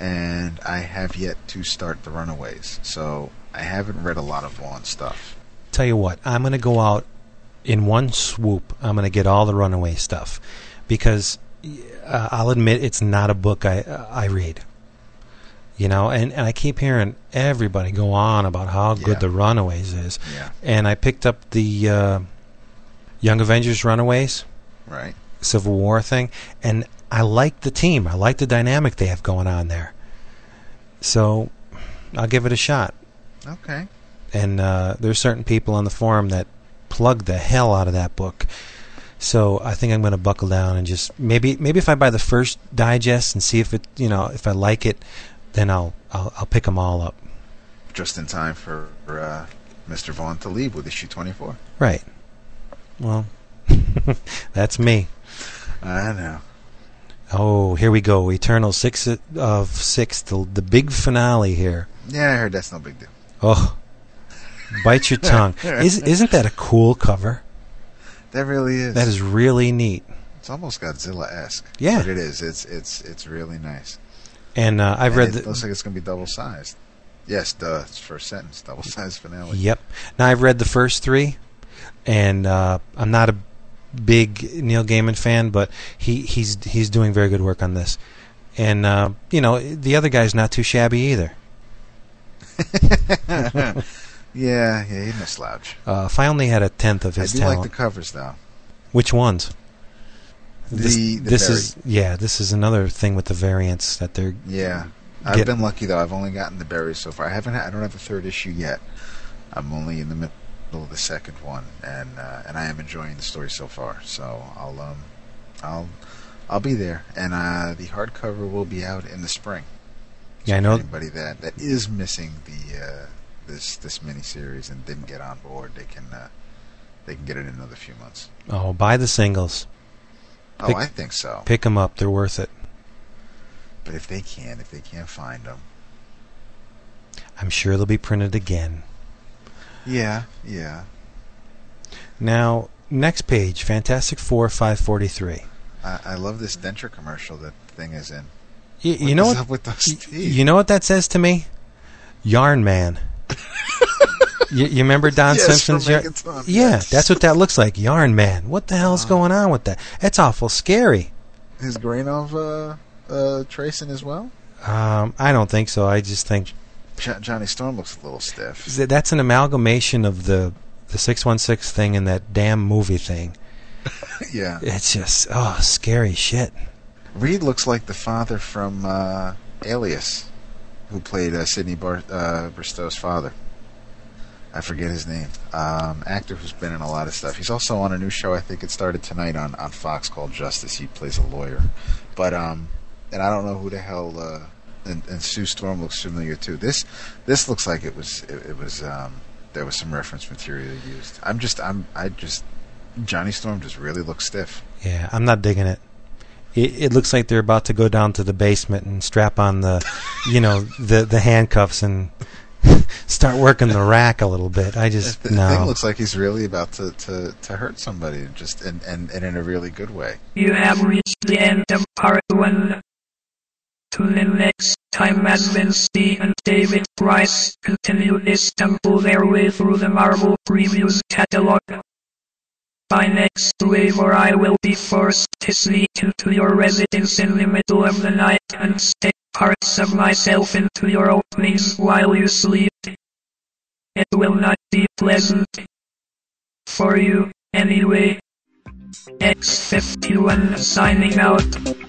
and I have yet to start The Runaways, so I haven't read a lot of Vaughan stuff. tell you what, I'm going to go out in one swoop. I'm going to get all the Runaway stuff because uh, I'll admit it's not a book I I read. You know, and, and I keep hearing everybody go on about how good Yeah. the Runaways is. Yeah. And I picked up the uh, Young Avengers Runaways Right. Civil War thing, and I like the team. I like the dynamic they have going on there. So I'll give it a shot Okay. and uh, there's certain people on the forum that plug the hell out of that book. So I think I'm going to buckle down and just maybe maybe if I buy the first digest and see if it you know if I like it, then I'll I'll, I'll pick them all up. Just in time for uh, Mr. Vaughan to leave with issue 24. Right. Well, that's me. I know. Oh, here we go. Eternal six of six, the the big finale here. Yeah, I heard that's no big deal. Oh, bite your tongue. Is isn't that a cool cover? That really is. That is really neat. It's almost Godzilla esque. Yeah. But it is. It's it's it's really nice. And uh, I've And read it the looks like it's gonna be double sized. Yes. It's first sentence, double sized finale. Yep. Now I've read the first three, and uh, I'm not a big Neil Gaiman fan, but he he's he's doing very good work on this. And uh, you know the other guy's not too shabby either. yeah, yeah, he's no slouch. Uh, if I only had a tenth of I his do talent. like the covers though. Which ones? This, The- the this is yeah. This is another thing with the variants that they're Yeah, I've Get- been lucky though. I've only gotten the berries so far. I haven't. I don't have the third issue yet. I'm only in the middle the second one, and uh, and I am enjoying the story so far. So I'll um, I'll I'll be there, and uh, the hardcover will be out in the spring. Yeah, I know- Anybody that that is missing the uh, this this miniseries and didn't get on board, they can uh, they can get it in another few months. oh buy the singles. Oh, I think so. Pick them up; they're worth it. But if they can, if they can't find them, I'm sure they'll be printed again. Yeah, yeah. Now, next page, Fantastic Four 543. I, I love this denture commercial that thing is in. Y- you know what? up with those y- teeth? You know what that says to me? Yarn Man. you, you remember Don Yes, Simpson's? Megaton, yeah, yes. that's what that looks like. Yarn Man. What the hell's going on with that? That's awful scary. Is Grainov uh, uh, tracing as well? Um, I don't think so. I just think Johnny Storm looks a little stiff. that's an amalgamation of the the 616 thing and that damn movie thing. yeah. It's just oh, scary shit. Reed looks like the father from uh, Alias, who played uh, Sidney Bar- uh, Bristow's father. I forget his name. Um, actor who's been in a lot of stuff. He's also on a new show. I think it started tonight on, on Fox called Justice. He plays a lawyer, but um, and I don't know who the hell. And, and Sue Storm looks familiar too. This this looks like it was it, it was um, there was some reference material used. I'm just I'm I just Johnny Storm just really looks stiff. Yeah, I'm not digging it. It, it looks like they're about to go down to the basement and strap on the, you know, the the handcuffs and start working the rack a little bit. I just The thing looks like he's really about to, to, to hurt somebody, just and, and, and in a really good way. You have reached the end of part one. Tune next time as Vince D and David Price continue temple their way through the Marvel Previews catalog. By next wave or I will be forced to sneak into your residence in the middle of the night and stick parts of myself into your openings while you sleep. It will not be pleasant. For you, anyway. X51 signing out.